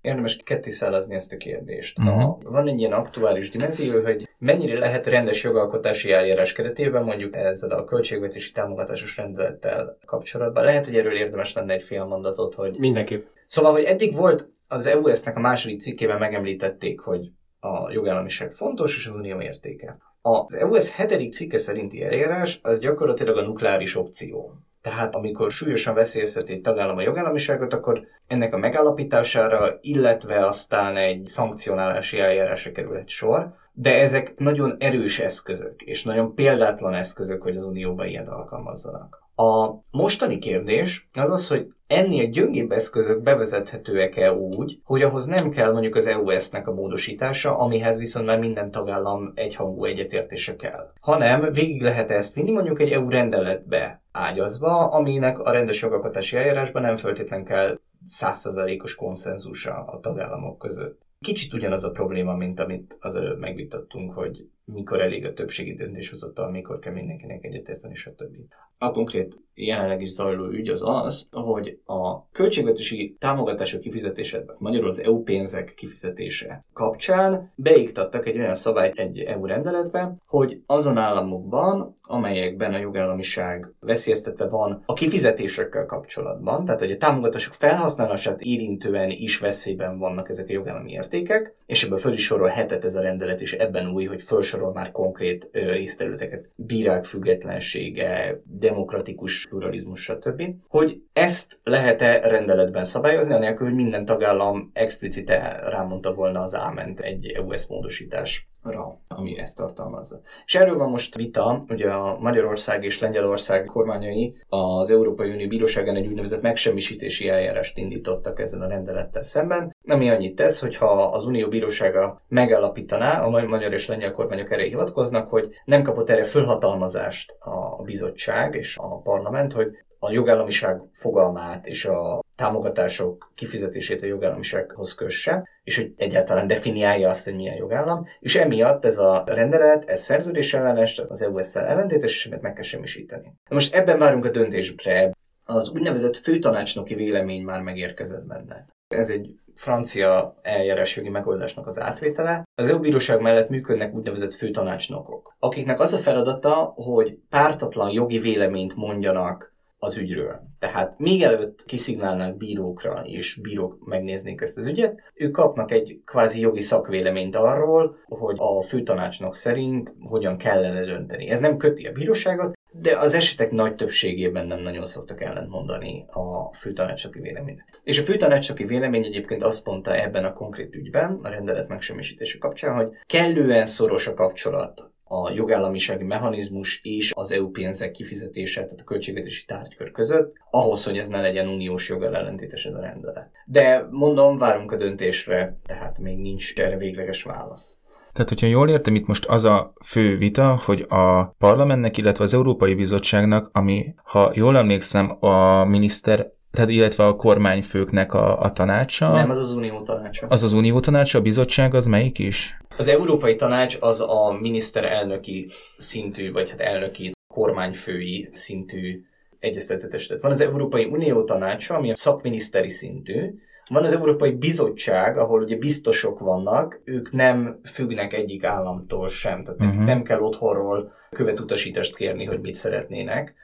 érdemes ketté szállazni ezt a kérdést. Uh-huh. A, van egy ilyen aktuális dimenzió, hogy mennyire lehet rendes jogalkotási eljárás keretében, mondjuk ezzel a költségvetési támogatásos rendelettel kapcsolatban. Lehet, hogy erről érdemes lenne egy fél mondatot, hogy... Mindenképp. Szóval, hogy eddig volt az EUS-nek a második cikkében megemlítették, hogy a jogállamiság fontos, és az unió értéke. Az EUS hetedik cikke szerinti eljárás az gyakorlatilag a nukleáris opció. Tehát amikor súlyosan veszélyezteti egy tagállam a jogállamiságot, akkor ennek a megállapítására, illetve aztán egy szankcionálási eljárásra kerül egy sor. De ezek nagyon erős eszközök, és nagyon példátlan eszközök, hogy az Unióban ilyet alkalmazzanak. A mostani kérdés az az, hogy ennél gyöngébb eszközök bevezethetőek-e úgy, hogy ahhoz nem kell mondjuk az EUS-nek a módosítása, amihez viszont már minden tagállam egyhangú egyetértése kell. Hanem végig lehet ezt vinni mondjuk egy EU rendeletbe ágyazva, aminek a rendes jogalkotási eljárásban nem feltétlen kell százszerzalékos konszenzusa a tagállamok között. Kicsit ugyanaz a probléma, mint amit az előbb megvitattunk, hogy mikor elég a többségi döntéshozatal, mikor kell mindenkinek egyetérteni, stb. A konkrét jelenleg is zajló ügy az az, hogy a költségvetési támogatások kifizetésedben, magyarul az EU pénzek kifizetése kapcsán beiktattak egy olyan szabályt egy EU rendeletbe, hogy azon államokban, amelyekben a jogállamiság veszélyeztetve van a kifizetésekkel kapcsolatban, tehát hogy a támogatások felhasználását érintően is veszélyben vannak ezek a jogállami even. És ebből föl is sorol hetet ez a rendelet, és ebben új, hogy felsorol már konkrét részterületeket, bírák függetlensége, demokratikus pluralizmus, stb. Hogy ezt lehet-e rendeletben szabályozni, anélkül, hogy minden tagállam explicite rámondta volna az áment egy EUS módosítás ra, ami ezt tartalmazza. És erről van most vita, ugye a Magyarország és Lengyelország kormányai az Európai Unió Bíróságán egy úgynevezett megsemmisítési eljárást indítottak ezzel a rendelettel szemben, ami annyit tesz, hogyha az Unió Bírósága megállapítaná, a magyar és lengyel kormányok erre hivatkoznak, hogy nem kapott erre fölhatalmazást a bizottság és a parlament, hogy a jogállamiság fogalmát és a támogatások kifizetését a jogállamisághoz kösse, és hogy egyáltalán definiálja azt, hogy milyen jogállam, és emiatt ez a rendelet, ez szerződés ellenes, tehát az EU-szel ellentétes, és meg kell semmisíteni. Most ebben várunk a döntésre. Az úgynevezett főtanácsnoki vélemény már megérkezett benne. Ez egy francia eljárásjogi megoldásnak az átvétele. Az EU bíróság mellett működnek úgynevezett főtanácsnokok, akiknek az a feladata, hogy pártatlan jogi véleményt mondjanak az ügyről. Tehát még előtt kiszignálnák bírókra, és bírók megnéznék ezt az ügyet, ők kapnak egy kvázi jogi szakvéleményt arról, hogy a főtanácsnok szerint hogyan kellene dönteni. Ez nem köti a bíróságot, de az esetek nagy többségében nem nagyon szoktak ellentmondani a főtanácsoki véleménynek. És a főtanácsoki vélemény egyébként azt mondta ebben a konkrét ügyben, a rendelet megsemmisítése kapcsán, hogy kellően szoros a kapcsolat a jogállamisági mechanizmus és az EU pénzek kifizetése, tehát a költségvetési tárgykör között, ahhoz, hogy ez ne legyen uniós joggal ellentétes ez a rendelet. De mondom, várunk a döntésre, tehát még nincs erre végleges válasz. Tehát, hogyha jól értem, itt most az a fő vita, hogy a parlamentnek, illetve az Európai Bizottságnak, ami, ha jól emlékszem, a miniszter tehát illetve a kormányfőknek a, a tanácsa. Nem, az az unió tanácsa. Az az unió tanácsa, a bizottság az melyik is? Az Európai Tanács az a miniszterelnöki szintű, vagy hát elnöki kormányfői szintű egyeztetőtestet. Van az Európai Unió tanácsa, ami a szakminiszteri szintű, van az Európai Bizottság, ahol ugye biztosok vannak, ők nem függnek egyik államtól sem, tehát uh-huh. nem kell otthonról követutasítást kérni, hogy mit szeretnének,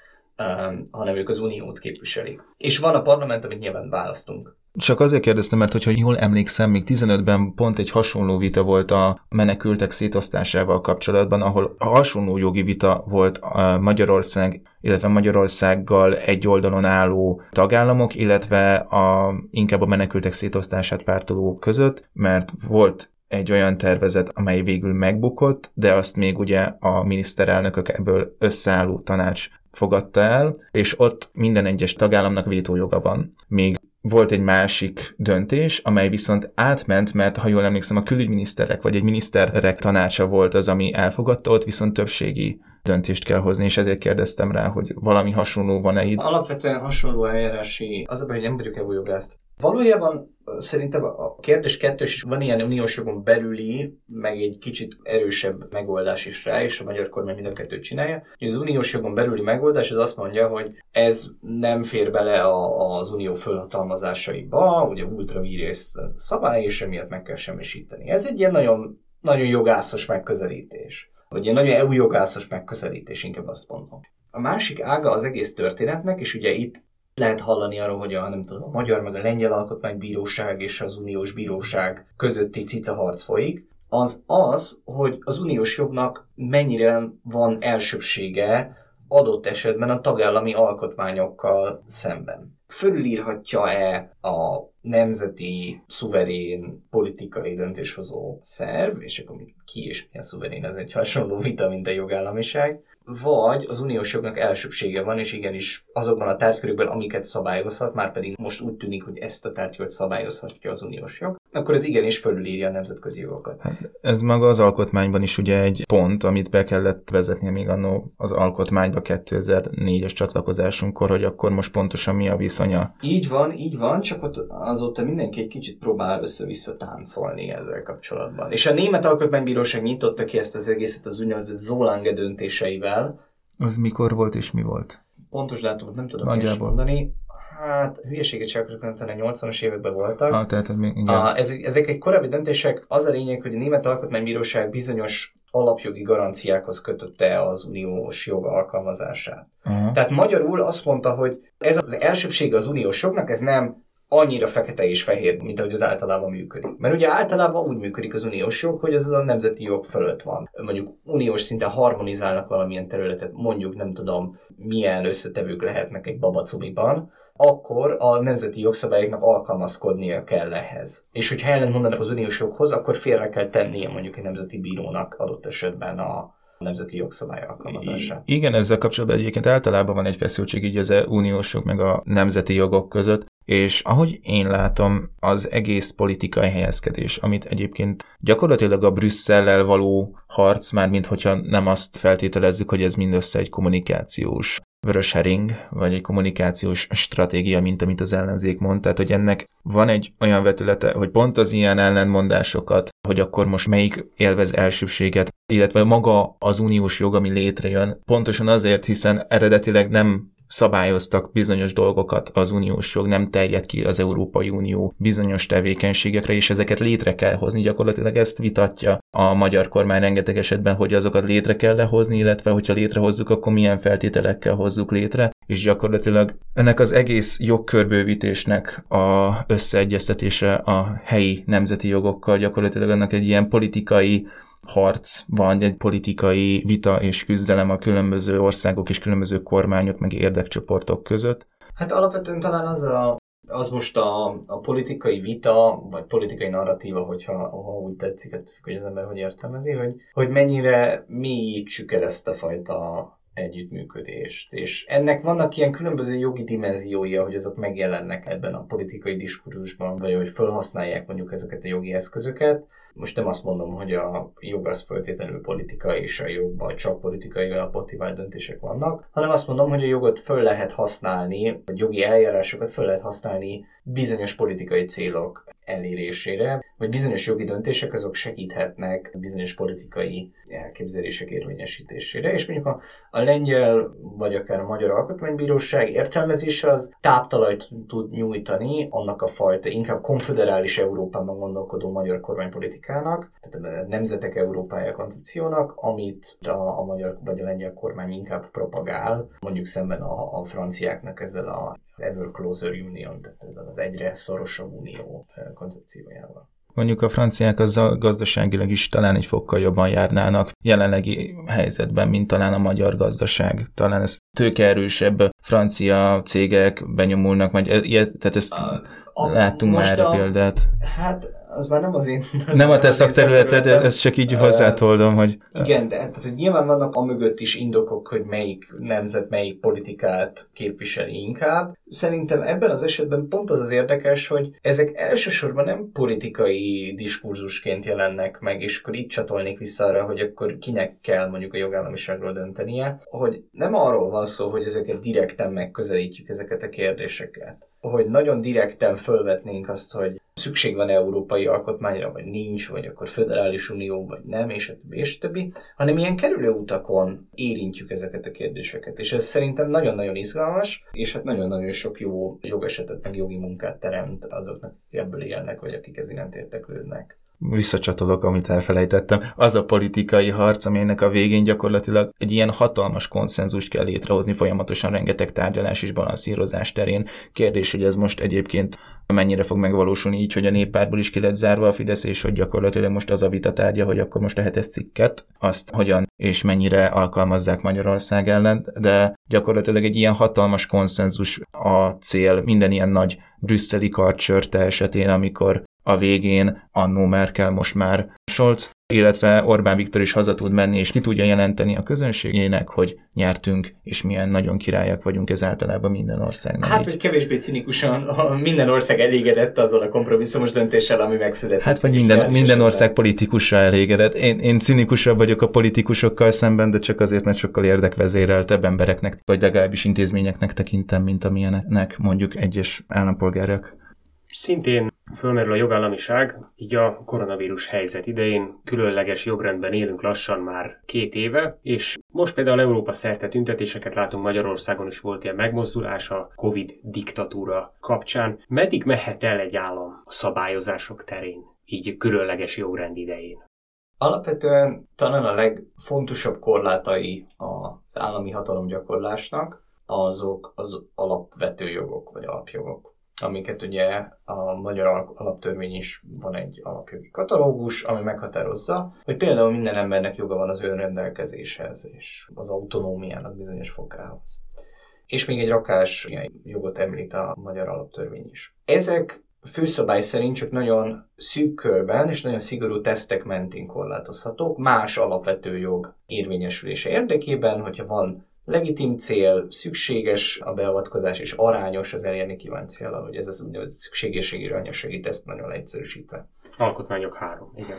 hanem ők az uniót képviselik. És van a parlament, amit nyilván választunk. Csak azért kérdeztem, mert hogyha jól emlékszem, még 15-ben pont egy hasonló vita volt a menekültek szétosztásával kapcsolatban, ahol hasonló jogi vita volt a Magyarország, illetve Magyarországgal egy oldalon álló tagállamok, illetve a, inkább a menekültek szétosztását pártolók között, mert volt egy olyan tervezet, amely végül megbukott, de azt még ugye a miniszterelnökök ebből összeálló tanács fogadta el, és ott minden egyes tagállamnak vétójoga van. Még volt egy másik döntés, amely viszont átment, mert ha jól emlékszem, a külügyminiszterek vagy egy miniszterek tanácsa volt az, ami elfogadta, ott viszont többségi döntést kell hozni, és ezért kérdeztem rá, hogy valami hasonló van-e itt. Alapvetően hasonló eljárási, az a hogy nem vagyok jogást. Valójában szerintem a kérdés kettős is van ilyen uniós jogon belüli, meg egy kicsit erősebb megoldás is rá, és a magyar kormány mind a kettőt csinálja. Az uniós jogon belüli megoldás az azt mondja, hogy ez nem fér bele a, az unió fölhatalmazásaiba, ugye ultra vírész szabály, és emiatt meg kell semmisíteni. Ez egy ilyen nagyon, nagyon jogászos megközelítés vagy ilyen nagyon EU jogászos megközelítés, inkább azt mondom. A másik ága az egész történetnek, és ugye itt lehet hallani arról, hogy a, nem tudom, a magyar meg a lengyel alkotmánybíróság és az uniós bíróság közötti cica harc folyik, az az, hogy az uniós jognak mennyire van elsőbsége adott esetben a tagállami alkotmányokkal szemben. Fölülírhatja-e a nemzeti, szuverén politikai döntéshozó szerv, és akkor ki és milyen szuverén, ez egy hasonló vita, mint a jogállamiság, vagy az uniós jognak elsőbsége van, és igenis azokban a tárgykörökben, amiket szabályozhat, már pedig most úgy tűnik, hogy ezt a tárgykört szabályozhatja az uniós jog, akkor ez igenis fölülírja a nemzetközi jogokat. Hát ez maga az alkotmányban is ugye egy pont, amit be kellett vezetnie még annó az alkotmányba 2004-es csatlakozásunkkor, hogy akkor most pontosan mi a viszonya. Így van, így van, csak ott azóta mindenki egy kicsit próbál össze-vissza táncolni ezzel kapcsolatban. És a Német Alkotmánybíróság nyitotta ki ezt az egészet az úgynevezett Zolange döntéseivel. Az mikor volt és mi volt? Pontos dátumot nem tudom mondani hát hülyeséget sem akarok mondani, a 80-as években voltak. Ah, tehát, igen. A, ezek, ezek egy korábbi döntések, az a lényeg, hogy a Német Alkotmánybíróság bizonyos alapjogi garanciákhoz kötötte az uniós jog alkalmazását. Uh-huh. Tehát magyarul azt mondta, hogy ez az elsőbség az uniós jognak, ez nem annyira fekete és fehér, mint ahogy az általában működik. Mert ugye általában úgy működik az uniós jog, hogy ez a nemzeti jog fölött van. Mondjuk uniós szinten harmonizálnak valamilyen területet, mondjuk nem tudom, milyen összetevők lehetnek egy babacumiban, akkor a nemzeti jogszabályoknak alkalmazkodnia kell ehhez. És hogyha ellen mondanak az uniós joghoz, akkor félre kell tennie mondjuk egy nemzeti bírónak adott esetben a, nemzeti jogszabály alkalmazását. Igen, ezzel kapcsolatban egyébként általában van egy feszültség így az uniós jog meg a nemzeti jogok között, és ahogy én látom, az egész politikai helyezkedés, amit egyébként gyakorlatilag a Brüsszellel való harc, már mint hogyha nem azt feltételezzük, hogy ez mindössze egy kommunikációs vörös hering, vagy egy kommunikációs stratégia, mint amit az ellenzék mond. Tehát, hogy ennek van egy olyan vetülete, hogy pont az ilyen ellenmondásokat, hogy akkor most melyik élvez elsőbséget, illetve maga az uniós jog, ami létrejön, pontosan azért, hiszen eredetileg nem szabályoztak bizonyos dolgokat, az uniós jog nem terjed ki az Európai Unió bizonyos tevékenységekre, és ezeket létre kell hozni. Gyakorlatilag ezt vitatja a magyar kormány rengeteg esetben, hogy azokat létre kell lehozni, illetve hogyha létrehozzuk, akkor milyen feltételekkel hozzuk létre, és gyakorlatilag ennek az egész jogkörbővítésnek a összeegyeztetése a helyi nemzeti jogokkal gyakorlatilag ennek egy ilyen politikai harc van, egy politikai vita és küzdelem a különböző országok és különböző kormányok meg érdekcsoportok között. Hát alapvetően talán az a az most a, a politikai vita, vagy politikai narratíva, hogyha ha úgy tetszik, hát hogy az ember hogy értelmezi, hogy, hogy mennyire mélyítsük el ezt a fajta együttműködést. És ennek vannak ilyen különböző jogi dimenziói, hogy azok megjelennek ebben a politikai diskurzusban, vagy hogy felhasználják mondjuk ezeket a jogi eszközöket most nem azt mondom, hogy a jog az föltétlenül politika, és a jogban csak politikai alapmotivált döntések vannak, hanem azt mondom, hogy a jogot föl lehet használni, vagy jogi eljárásokat föl lehet használni bizonyos politikai célok elérésére, vagy bizonyos jogi döntések azok segíthetnek bizonyos politikai elképzelések érvényesítésére, és mondjuk a, a lengyel, vagy akár a magyar alkotmánybíróság értelmezése az táptalajt tud nyújtani annak a fajta, inkább konfederális Európában gondolkodó magyar kormánypolitikának, tehát a nemzetek Európája koncepciónak, amit a, a magyar vagy a lengyel kormány inkább propagál, mondjuk szemben a, a franciáknak ezzel a ever closer union, tehát ezzel az egyre szorosabb unió koncepciójával. Mondjuk a franciák a gazdaságilag is talán egy fokkal jobban járnának jelenlegi helyzetben, mint talán a magyar gazdaság. Talán ez tőkeerősebb francia cégek benyomulnak, vagy e- ilyet, tehát ezt a, a, láttunk már a, példát. Hát az már nem az én... Nem a te [LAUGHS] szakterületed, ezt csak így hozzátoldom, hogy... Igen, de tehát, hogy nyilván vannak amögött is indokok, hogy melyik nemzet melyik politikát képviseli inkább. Szerintem ebben az esetben pont az az érdekes, hogy ezek elsősorban nem politikai diskurzusként jelennek meg, és akkor itt csatolnék vissza arra, hogy akkor kinek kell mondjuk a jogállamiságról döntenie, hogy nem arról van szó, hogy ezeket direkten megközelítjük, ezeket a kérdéseket hogy nagyon direkten fölvetnénk azt, hogy szükség van európai alkotmányra, vagy nincs, vagy akkor föderális unió, vagy nem, és a többi, és a többi, hanem ilyen kerülő utakon érintjük ezeket a kérdéseket. És ez szerintem nagyon-nagyon izgalmas, és hát nagyon-nagyon sok jó jogesetet, meg jogi munkát teremt azoknak, akik ebből élnek, vagy akik ez iránt érteklődnek visszacsatolok, amit elfelejtettem, az a politikai harc, amelynek a végén gyakorlatilag egy ilyen hatalmas konszenzust kell létrehozni, folyamatosan rengeteg tárgyalás és balanszírozás terén. Kérdés, hogy ez most egyébként mennyire fog megvalósulni így, hogy a néppártból is ki lett zárva a Fidesz, és hogy gyakorlatilag most az a vita tárgya, hogy akkor most a hetes cikket, azt hogyan és mennyire alkalmazzák Magyarország ellen, de gyakorlatilag egy ilyen hatalmas konszenzus a cél minden ilyen nagy brüsszeli karcsörte esetén, amikor a végén annó Merkel, most már Scholz, illetve Orbán Viktor is haza tud menni, és ki tudja jelenteni a közönségének, hogy nyertünk, és milyen nagyon királyak vagyunk ez általában minden országnak. Hát, így. hogy kevésbé cinikusan minden ország elégedett azzal a kompromisszumos döntéssel, ami megszületett. Hát, vagy minden, minden ország politikusra elégedett. Én, én cinikusabb vagyok a politikusokkal szemben, de csak azért, mert sokkal érdekvezéreltebb embereknek, vagy legalábbis intézményeknek tekintem, mint amilyenek mondjuk egyes állampolgárok. Szintén fölmerül a jogállamiság, így a koronavírus helyzet idején különleges jogrendben élünk lassan már két éve, és most például Európa szerte tüntetéseket látunk Magyarországon is volt ilyen megmozdulás a Covid diktatúra kapcsán. Meddig mehet el egy állam a szabályozások terén, így különleges jogrend idején? Alapvetően talán a legfontosabb korlátai az állami hatalomgyakorlásnak azok az alapvető jogok vagy alapjogok amiket ugye a magyar alaptörvény is van egy alapjogi katalógus, ami meghatározza, hogy például minden embernek joga van az önrendelkezéshez és az autonómiának bizonyos fokához. És még egy rakás jogot említ a magyar alaptörvény is. Ezek főszabály szerint csak nagyon szűk körben és nagyon szigorú tesztek mentén korlátozhatók, más alapvető jog érvényesülése érdekében, hogyha van legitim cél, szükséges a beavatkozás, és arányos az elérni kívánt cél, hogy ez az úgynevezett szükségességi arányossági teszt nagyon egyszerűsítve. Alkotmányok három, igen.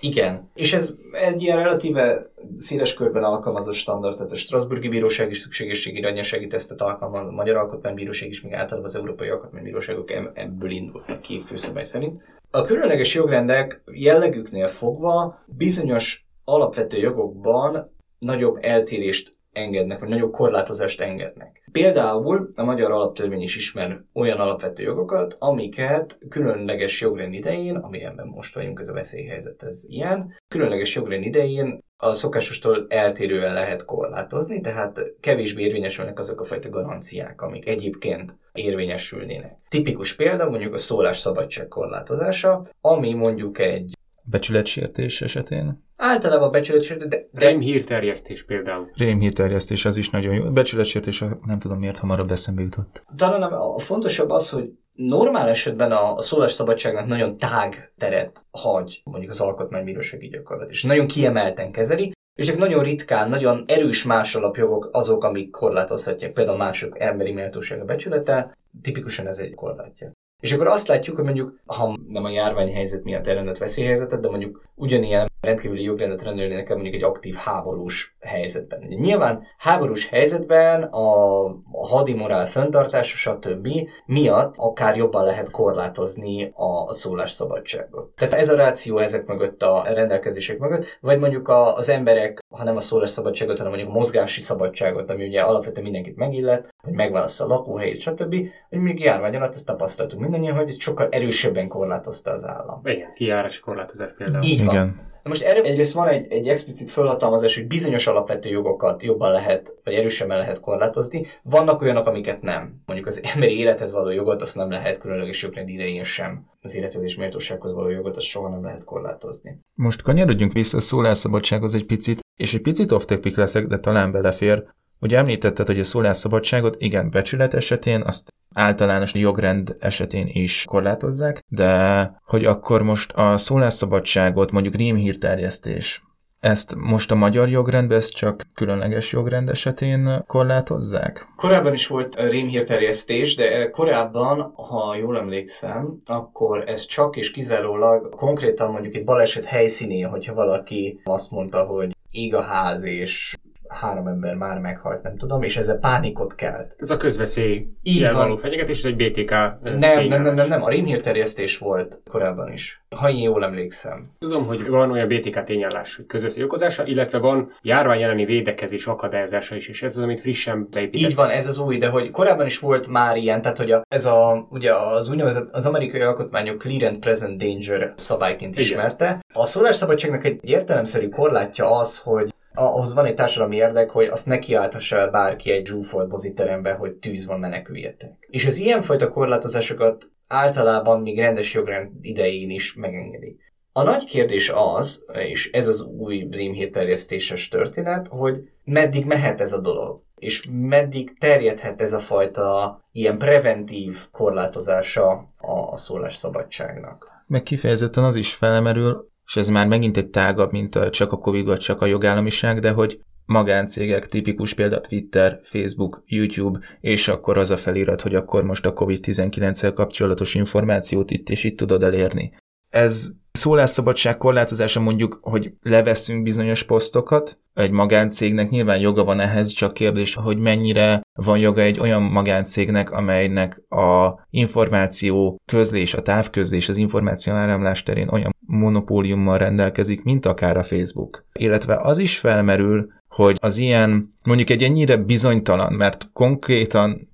Igen, és ez egy ilyen relatíve széles körben alkalmazott standard, tehát a Strasburgi Bíróság is szükségességi arányossági tesztet alkalmaz, a Magyar Alkotmánybíróság is, még általában az Európai Alkotmánybíróságok ebből indultak ki főszabály szerint. A különleges jogrendek jellegüknél fogva bizonyos alapvető jogokban nagyobb eltérést engednek, vagy nagyobb korlátozást engednek. Például a magyar alaptörvény is ismer olyan alapvető jogokat, amiket különleges jogrend idején, amilyenben most vagyunk, ez a veszélyhelyzet, ez ilyen, különleges jogrend idején a szokásostól eltérően lehet korlátozni, tehát kevésbé érvényesülnek azok a fajta garanciák, amik egyébként érvényesülnének. Tipikus példa mondjuk a szólásszabadság korlátozása, ami mondjuk egy Becsületsértés esetén? Általában becsületsértés, de... de... Rémhírterjesztés például. Rémhírterjesztés, az is nagyon jó. Becsületsértés, nem tudom miért hamarabb eszembe jutott. Talán a fontosabb az, hogy normál esetben a, a szólásszabadságnak nagyon tág teret hagy mondjuk az alkotmánybírósági gyakorlat, és nagyon kiemelten kezeli, és csak nagyon ritkán, nagyon erős más alapjogok azok, amik korlátozhatják, például mások emberi méltóság a becsülete, tipikusan ez egy korlátja. És akkor azt látjuk, hogy mondjuk, ha nem a járványhelyzet miatt elrendelt veszélyhelyzetet, de mondjuk ugyanilyen rendkívüli jogrendet rendelnének el mondjuk egy aktív háborús helyzetben. Ugye nyilván háborús helyzetben a, a hadimorál föntartása, stb. miatt akár jobban lehet korlátozni a szólásszabadságot. Tehát ez a ráció ezek mögött a rendelkezések mögött, vagy mondjuk a, az emberek, ha nem a szólásszabadságot, hanem mondjuk a mozgási szabadságot, ami ugye alapvetően mindenkit megillet, hogy megválassza a lakóhelyét, stb. Hogy még járvány alatt ezt tapasztaltuk mindannyian, hogy ez sokkal erősebben korlátozta az állam. Igen, kijárási korlátozás például. Így van. Igen. Na most erre egyrészt van egy, egy explicit felhatalmazás, hogy bizonyos alapvető jogokat jobban lehet, vagy erősebben lehet korlátozni. Vannak olyanok, amiket nem. Mondjuk az emberi élethez való jogot, azt nem lehet különleges jogrend idején sem. Az élethez és méltósághoz való jogot, azt soha nem lehet korlátozni. Most kanyarodjunk vissza a szólásszabadsághoz egy picit, és egy picit off leszek, de talán belefér. Ugye említetted, hogy a szólásszabadságot igen, becsület esetén, azt általános jogrend esetén is korlátozzák, de hogy akkor most a szólásszabadságot, mondjuk rémhírterjesztés, ezt most a magyar jogrendben ezt csak különleges jogrend esetén korlátozzák? Korábban is volt rémhírterjesztés, de korábban, ha jól emlékszem, akkor ez csak és kizárólag konkrétan mondjuk egy baleset helyszínén, hogyha valaki azt mondta, hogy ég a ház, és három ember már meghalt, nem tudom, és ezzel pánikot kelt. Ez a közveszély Így van. való fenyegetés, ez egy BTK Nem, nem, nem, nem, nem, a rémhírterjesztés volt korábban is, ha én jól emlékszem. Tudom, hogy van olyan BTK tényállás hogy közveszély okozása, illetve van járvány elleni védekezés akadályozása is, és ez az, amit frissen beépített. Így van, ez az új, de hogy korábban is volt már ilyen, tehát hogy a, ez a, ugye az úgynevezett, az amerikai alkotmányok clear and present danger szabályként Igen. ismerte. A szólásszabadságnak egy értelemszerű korlátja az, hogy ahhoz van egy társadalmi érdek, hogy azt ne kiálthassa el bárki egy zsúfolt moziterembe, hogy tűz van, meneküljetek. És az ilyenfajta korlátozásokat általában még rendes jogrend idején is megengedi. A nagy kérdés az, és ez az új rémhírterjesztéses történet, hogy meddig mehet ez a dolog, és meddig terjedhet ez a fajta ilyen preventív korlátozása a, szólásszabadságnak. Meg kifejezetten az is felemerül, és ez már megint egy tágabb, mint a, csak a Covid vagy csak a jogállamiság, de hogy magáncégek, tipikus példa Twitter, Facebook, YouTube, és akkor az a felirat, hogy akkor most a COVID-19-el kapcsolatos információt itt és itt tudod elérni. Ez szólásszabadság korlátozása mondjuk, hogy leveszünk bizonyos posztokat, egy magáncégnek nyilván joga van ehhez, csak kérdés, hogy mennyire van joga egy olyan magáncégnek, amelynek a információ közlés, a távközlés, az információ áramlás terén olyan monopóliummal rendelkezik, mint akár a Facebook. Illetve az is felmerül, hogy az ilyen, mondjuk egy ennyire bizonytalan, mert konkrétan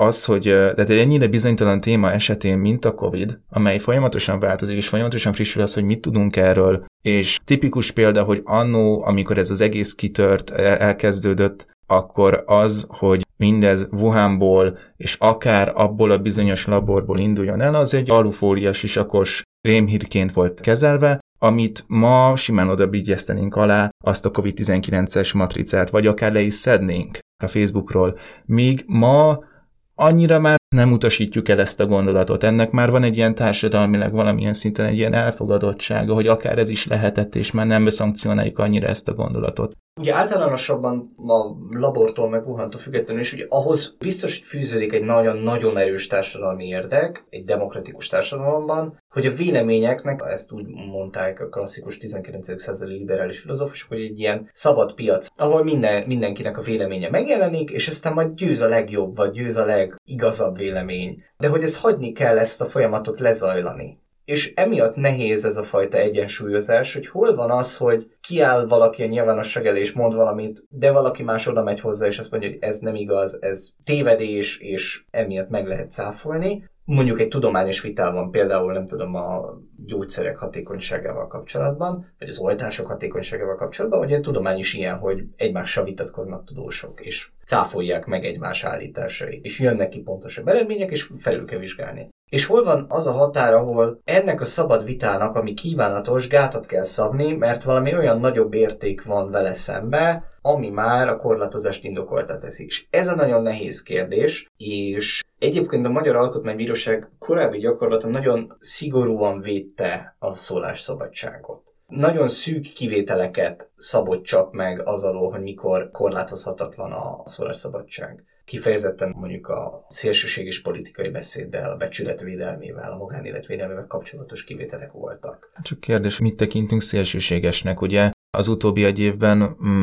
az, hogy tehát egy ennyire bizonytalan téma esetén, mint a COVID, amely folyamatosan változik, és folyamatosan frissül az, hogy mit tudunk erről, és tipikus példa, hogy annó, amikor ez az egész kitört, elkezdődött, akkor az, hogy mindez Wuhanból, és akár abból a bizonyos laborból induljon el, az egy alufólia sisakos rémhírként volt kezelve, amit ma simán oda alá azt a COVID-19-es matricát, vagy akár le is szednénk a Facebookról. Míg ma annyira már nem utasítjuk el ezt a gondolatot. Ennek már van egy ilyen társadalmilag valamilyen szinten egy ilyen elfogadottsága, hogy akár ez is lehetett, és már nem szankcionáljuk annyira ezt a gondolatot. Ugye általánosabban a labortól meg Wuhantól függetlenül is, ugye ahhoz biztos, fűződik egy nagyon-nagyon erős társadalmi érdek, egy demokratikus társadalomban, hogy a véleményeknek, ezt úgy mondták a klasszikus 19. századi liberális filozófusok, hogy egy ilyen szabad piac, ahol minden, mindenkinek a véleménye megjelenik, és aztán majd győz a legjobb, vagy győz a legigazabb vélemény. De hogy ez hagyni kell ezt a folyamatot lezajlani. És emiatt nehéz ez a fajta egyensúlyozás, hogy hol van az, hogy kiáll valaki a nyilvánosság elé és mond valamit, de valaki más oda megy hozzá, és azt mondja, hogy ez nem igaz, ez tévedés, és emiatt meg lehet cáfolni. Mondjuk egy tudományos vitában, például nem tudom, a gyógyszerek hatékonyságával kapcsolatban, vagy az oltások hatékonyságával kapcsolatban, vagy a tudomány is ilyen, hogy egymással vitatkoznak tudósok, és cáfolják meg egymás állításait, és jönnek ki pontosabb eredmények, és felül kell vizsgálni. És hol van az a határ, ahol ennek a szabad vitának, ami kívánatos, gátat kell szabni, mert valami olyan nagyobb érték van vele szembe, ami már a korlátozást indokolta teszi. És ez a nagyon nehéz kérdés, és egyébként a Magyar Alkotmánybíróság korábbi gyakorlata nagyon szigorúan védte a szólásszabadságot. Nagyon szűk kivételeket szabott csak meg az alól, hogy mikor korlátozhatatlan a szólásszabadság kifejezetten mondjuk a szélsőséges politikai beszéddel, a becsületvédelmével, a magánéletvédelmével kapcsolatos kivételek voltak. Csak kérdés, mit tekintünk szélsőségesnek? Ugye az utóbbi egy évben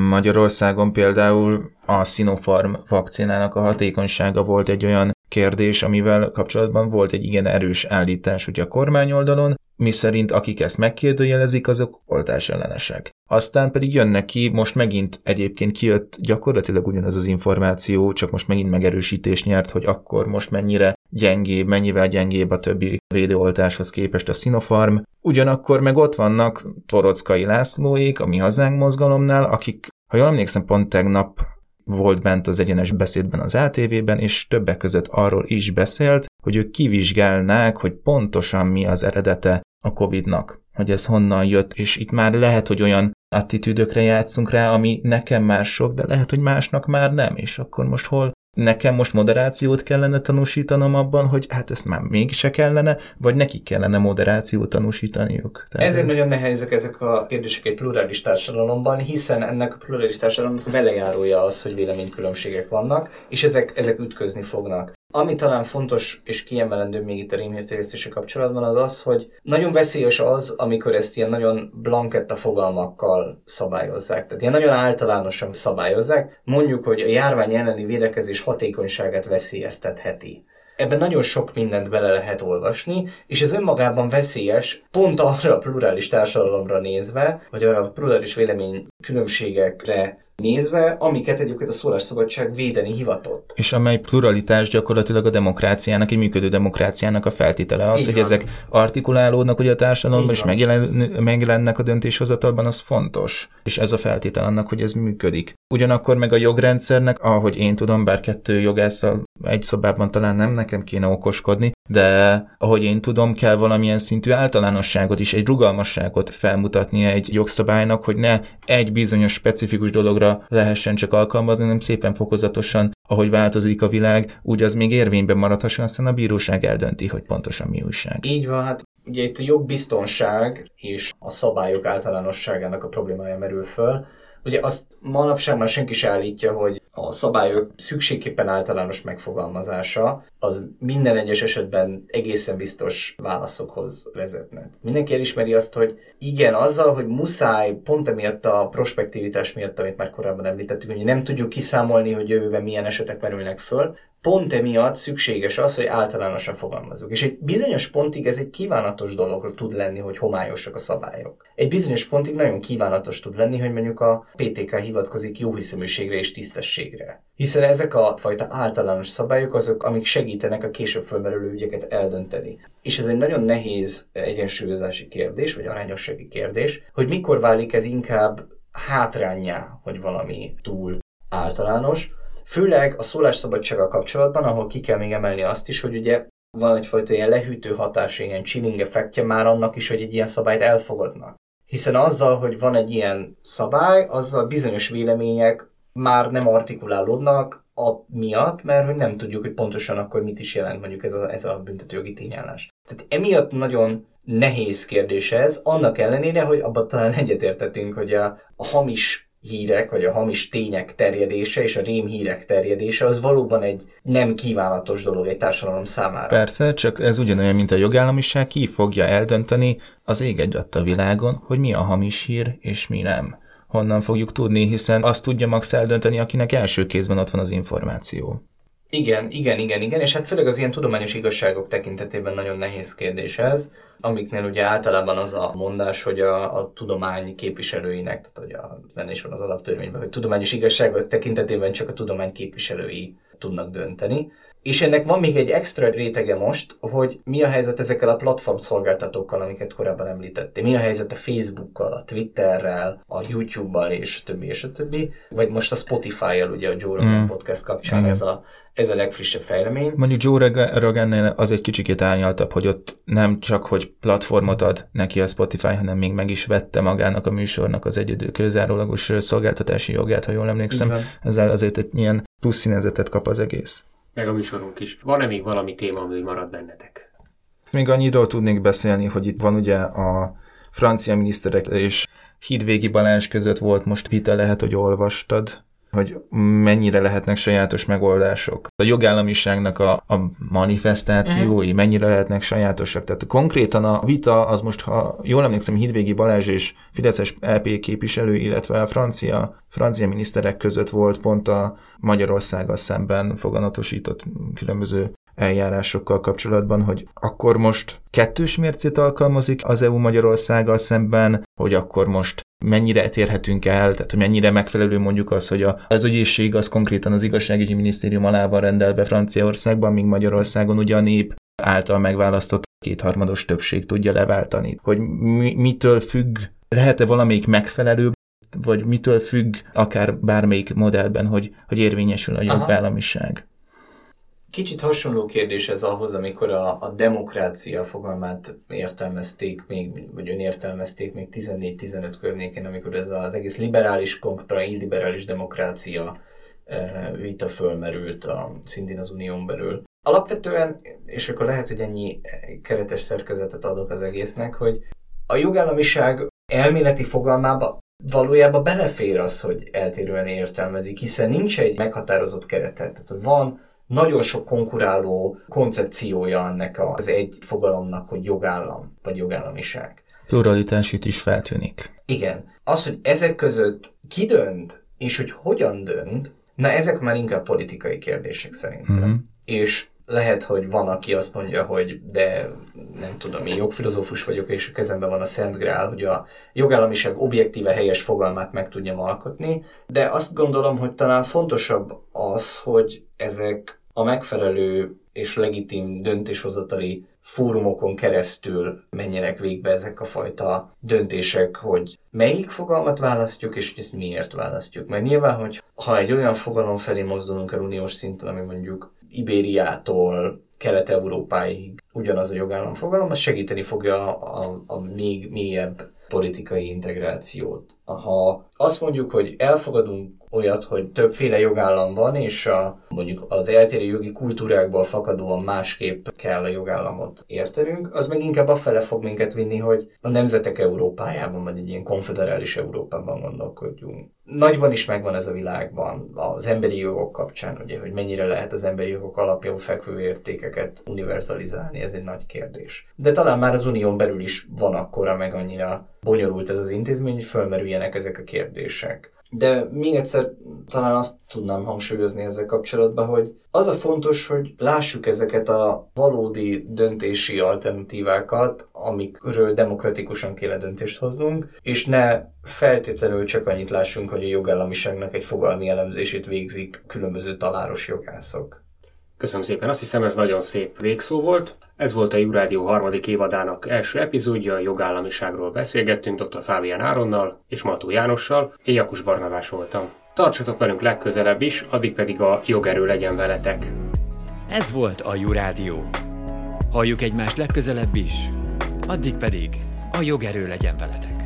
Magyarországon például a Sinopharm vakcinának a hatékonysága volt egy olyan kérdés, amivel kapcsolatban volt egy igen erős állítás ugye a kormány oldalon, mi szerint akik ezt megkérdőjelezik, azok oltás ellenesek. Aztán pedig jönnek ki, most megint egyébként kijött gyakorlatilag ugyanaz az információ, csak most megint megerősítés nyert, hogy akkor most mennyire gyengébb, mennyivel gyengébb a többi védőoltáshoz képest a Sinopharm. Ugyanakkor meg ott vannak Torockai Lászlóék, a Mi Hazánk mozgalomnál, akik, ha jól emlékszem, pont tegnap volt bent az egyenes beszédben az ATV-ben, és többek között arról is beszélt, hogy ők kivizsgálnák, hogy pontosan mi az eredete a COVID-nak, hogy ez honnan jött, és itt már lehet, hogy olyan attitűdökre játszunk rá, ami nekem már sok, de lehet, hogy másnak már nem, és akkor most hol nekem most moderációt kellene tanúsítanom abban, hogy hát ezt már mégse kellene, vagy nekik kellene moderációt tanúsítaniuk. Tehát Ezért ez... nagyon nehézek ezek a kérdések egy plurális társadalomban, hiszen ennek a plurális társadalomnak velejárója az, hogy véleménykülönbségek vannak, és ezek, ezek ütközni fognak. Ami talán fontos és kiemelendő még itt a rémhírterjesztése kapcsolatban az az, hogy nagyon veszélyes az, amikor ezt ilyen nagyon blanketta fogalmakkal szabályozzák. Tehát ilyen nagyon általánosan szabályozzák. Mondjuk, hogy a járvány elleni védekezés hatékonyságát veszélyeztetheti. Ebben nagyon sok mindent bele lehet olvasni, és ez önmagában veszélyes, pont arra a plurális társadalomra nézve, vagy arra a plurális vélemény különbségekre nézve, amiket egyébként a szólásszabadság védeni hivatott. És amely pluralitás gyakorlatilag a demokráciának, egy működő demokráciának a feltétele az, Így hogy van. ezek artikulálódnak ugye a társadalomban, és megjelen, megjelennek a döntéshozatalban, az fontos. És ez a feltétel annak, hogy ez működik. Ugyanakkor meg a jogrendszernek, ahogy én tudom, bár kettő jogásszal egy szobában talán nem nekem kéne okoskodni, de ahogy én tudom, kell valamilyen szintű általánosságot is, egy rugalmasságot felmutatni egy jogszabálynak, hogy ne egy bizonyos specifikus dologra lehessen csak alkalmazni, hanem szépen fokozatosan, ahogy változik a világ, úgy az még érvényben maradhasson, aztán a bíróság eldönti, hogy pontosan mi újság. Így van, hát ugye itt a jogbiztonság és a szabályok általánosságának a problémája merül föl. Ugye azt manapság már senki se állítja, hogy a szabályok szükségképpen általános megfogalmazása az minden egyes esetben egészen biztos válaszokhoz vezetne. Mindenki elismeri azt, hogy igen, azzal, hogy muszáj pont emiatt a prospektivitás miatt, amit már korábban említettük, hogy nem tudjuk kiszámolni, hogy jövőben milyen esetek merülnek föl, pont emiatt szükséges az, hogy általánosan fogalmazunk. És egy bizonyos pontig ez egy kívánatos dolog tud lenni, hogy homályosak a szabályok. Egy bizonyos pontig nagyon kívánatos tud lenni, hogy mondjuk a PTK hivatkozik jóhiszeműségre és tisztességre. Hiszen ezek a fajta általános szabályok azok, amik segítenek a később fölmerülő ügyeket eldönteni. És ez egy nagyon nehéz egyensúlyozási kérdés, vagy arányossági kérdés, hogy mikor válik ez inkább hátrányá, hogy valami túl általános, Főleg a szólásszabadsággal kapcsolatban, ahol ki kell még emelni azt is, hogy ugye van egyfajta ilyen lehűtő hatás, ilyen chilling effektje már annak is, hogy egy ilyen szabályt elfogadnak. Hiszen azzal, hogy van egy ilyen szabály, azzal bizonyos vélemények már nem artikulálódnak, a miatt, mert hogy nem tudjuk, hogy pontosan akkor mit is jelent mondjuk ez a, ez a büntetőjogi tényállás. Tehát emiatt nagyon nehéz kérdés ez, annak ellenére, hogy abban talán egyetértettünk, hogy a, a hamis hírek, vagy a hamis tények terjedése és a rémhírek terjedése az valóban egy nem kívánatos dolog egy társadalom számára. Persze, csak ez ugyanolyan, mint a jogállamiság, ki fogja eldönteni az ég egy a világon, hogy mi a hamis hír és mi nem. Honnan fogjuk tudni, hiszen azt tudja max eldönteni, akinek első kézben ott van az információ. Igen, igen, igen, igen, és hát főleg az ilyen tudományos igazságok tekintetében nagyon nehéz kérdés ez, amiknél ugye általában az a mondás, hogy a, a tudomány képviselőinek, tehát hogy a, benne is van az alaptörvényben, hogy tudományos igazságok tekintetében csak a tudomány képviselői tudnak dönteni. És ennek van még egy extra rétege most, hogy mi a helyzet ezekkel a platform szolgáltatókkal, amiket korábban említettél. Mi a helyzet a Facebookkal, a Twitterrel, a YouTube-bal és a többi és a többi. Vagy most a Spotify-jal, ugye a Joe Rogan mm. podcast kapcsán ez a, ez a legfrissebb fejlemény. Mondjuk Joe Rogan az egy kicsikét árnyaltabb, hogy ott nem csak, hogy platformot ad neki a Spotify, hanem még meg is vette magának a műsornak az egyedül közárólagos szolgáltatási jogát, ha jól emlékszem. Ezzel azért egy ilyen plusz színezetet kap az egész meg a műsorunk is. Van-e még valami téma, ami marad bennetek? Még annyiról tudnék beszélni, hogy itt van ugye a francia miniszterek és Hídvégi Balázs között volt most vita, lehet, hogy olvastad, hogy mennyire lehetnek sajátos megoldások. A jogállamiságnak a, a manifestációi, mm. mennyire lehetnek sajátosak. Tehát konkrétan a vita az most, ha jól emlékszem, Hidvégi Balázs és Fideszes LP képviselő, illetve a francia, francia miniszterek között volt pont a Magyarországgal szemben foganatosított különböző eljárásokkal kapcsolatban, hogy akkor most kettős mércét alkalmazik az EU Magyarországgal szemben, hogy akkor most mennyire térhetünk el, tehát hogy mennyire megfelelő mondjuk az, hogy a, az ügyészség az konkrétan az igazságügyi minisztérium alá van rendelve Franciaországban, míg Magyarországon ugye a nép által megválasztott kétharmados többség tudja leváltani. Hogy mi, mitől függ, lehet-e valamelyik megfelelőbb, vagy mitől függ akár bármelyik modellben, hogy, hogy érvényesül a jogállamiság? Kicsit hasonló kérdés ez ahhoz, amikor a, a demokrácia fogalmát értelmezték még, vagy önértelmezték még 14-15 környékén, amikor ez az egész liberális kontra illiberális demokrácia e, vita fölmerült a, szintén az unión belül. Alapvetően, és akkor lehet, hogy ennyi keretes szerkezetet adok az egésznek, hogy a jogállamiság elméleti fogalmába valójában belefér az, hogy eltérően értelmezik, hiszen nincs egy meghatározott keretet. Tehát, van nagyon sok konkuráló koncepciója ennek az egy fogalomnak, hogy jogállam, vagy jogállamiság. Pluralitás itt is feltűnik. Igen. Az, hogy ezek között ki dönt, és hogy hogyan dönt, na ezek már inkább politikai kérdések szerintem. Mm-hmm. És lehet, hogy van, aki azt mondja, hogy de nem tudom, én jogfilozófus vagyok, és a kezemben van a Szent Grál, hogy a jogállamiság objektíve helyes fogalmát meg tudjam alkotni, de azt gondolom, hogy talán fontosabb az, hogy ezek a megfelelő és legitim döntéshozatali fórumokon keresztül menjenek végbe ezek a fajta döntések, hogy melyik fogalmat választjuk, és ezt miért választjuk. Mert nyilván, hogy ha egy olyan fogalom felé mozdulunk el uniós szinten, ami mondjuk Ibériától Kelet-Európáig ugyanaz a jogállam fogalom, az segíteni fogja a, a, a még mélyebb politikai integrációt. Ha azt mondjuk, hogy elfogadunk olyat, hogy többféle jogállam van, és a, mondjuk az eltérő jogi kultúrákból fakadóan másképp kell a jogállamot értenünk, az meg inkább afele fog minket vinni, hogy a nemzetek Európájában, vagy egy ilyen konfederális Európában gondolkodjunk. Nagyban is megvan ez a világban, az emberi jogok kapcsán, ugye, hogy mennyire lehet az emberi jogok alapjául fekvő értékeket univerzalizálni, ez egy nagy kérdés. De talán már az unión belül is van akkora, meg annyira bonyolult ez az intézmény, hogy fölmerüljenek ezek a kérdések. De még egyszer talán azt tudnám hangsúlyozni ezzel kapcsolatban, hogy az a fontos, hogy lássuk ezeket a valódi döntési alternatívákat, amikről demokratikusan kéne döntést hoznunk, és ne feltétlenül csak annyit lássunk, hogy a jogállamiságnak egy fogalmi elemzését végzik különböző taláros jogászok. Köszönöm szépen, azt hiszem ez nagyon szép végszó volt. Ez volt a Jurádió harmadik évadának első epizódja, a jogállamiságról beszélgettünk dr. Fábián Áronnal és Matú Jánossal, én Jakus Barnavás voltam. Tartsatok velünk legközelebb is, addig pedig a jogerő legyen veletek. Ez volt a Jurádió. Halljuk egymást legközelebb is, addig pedig a jogerő legyen veletek.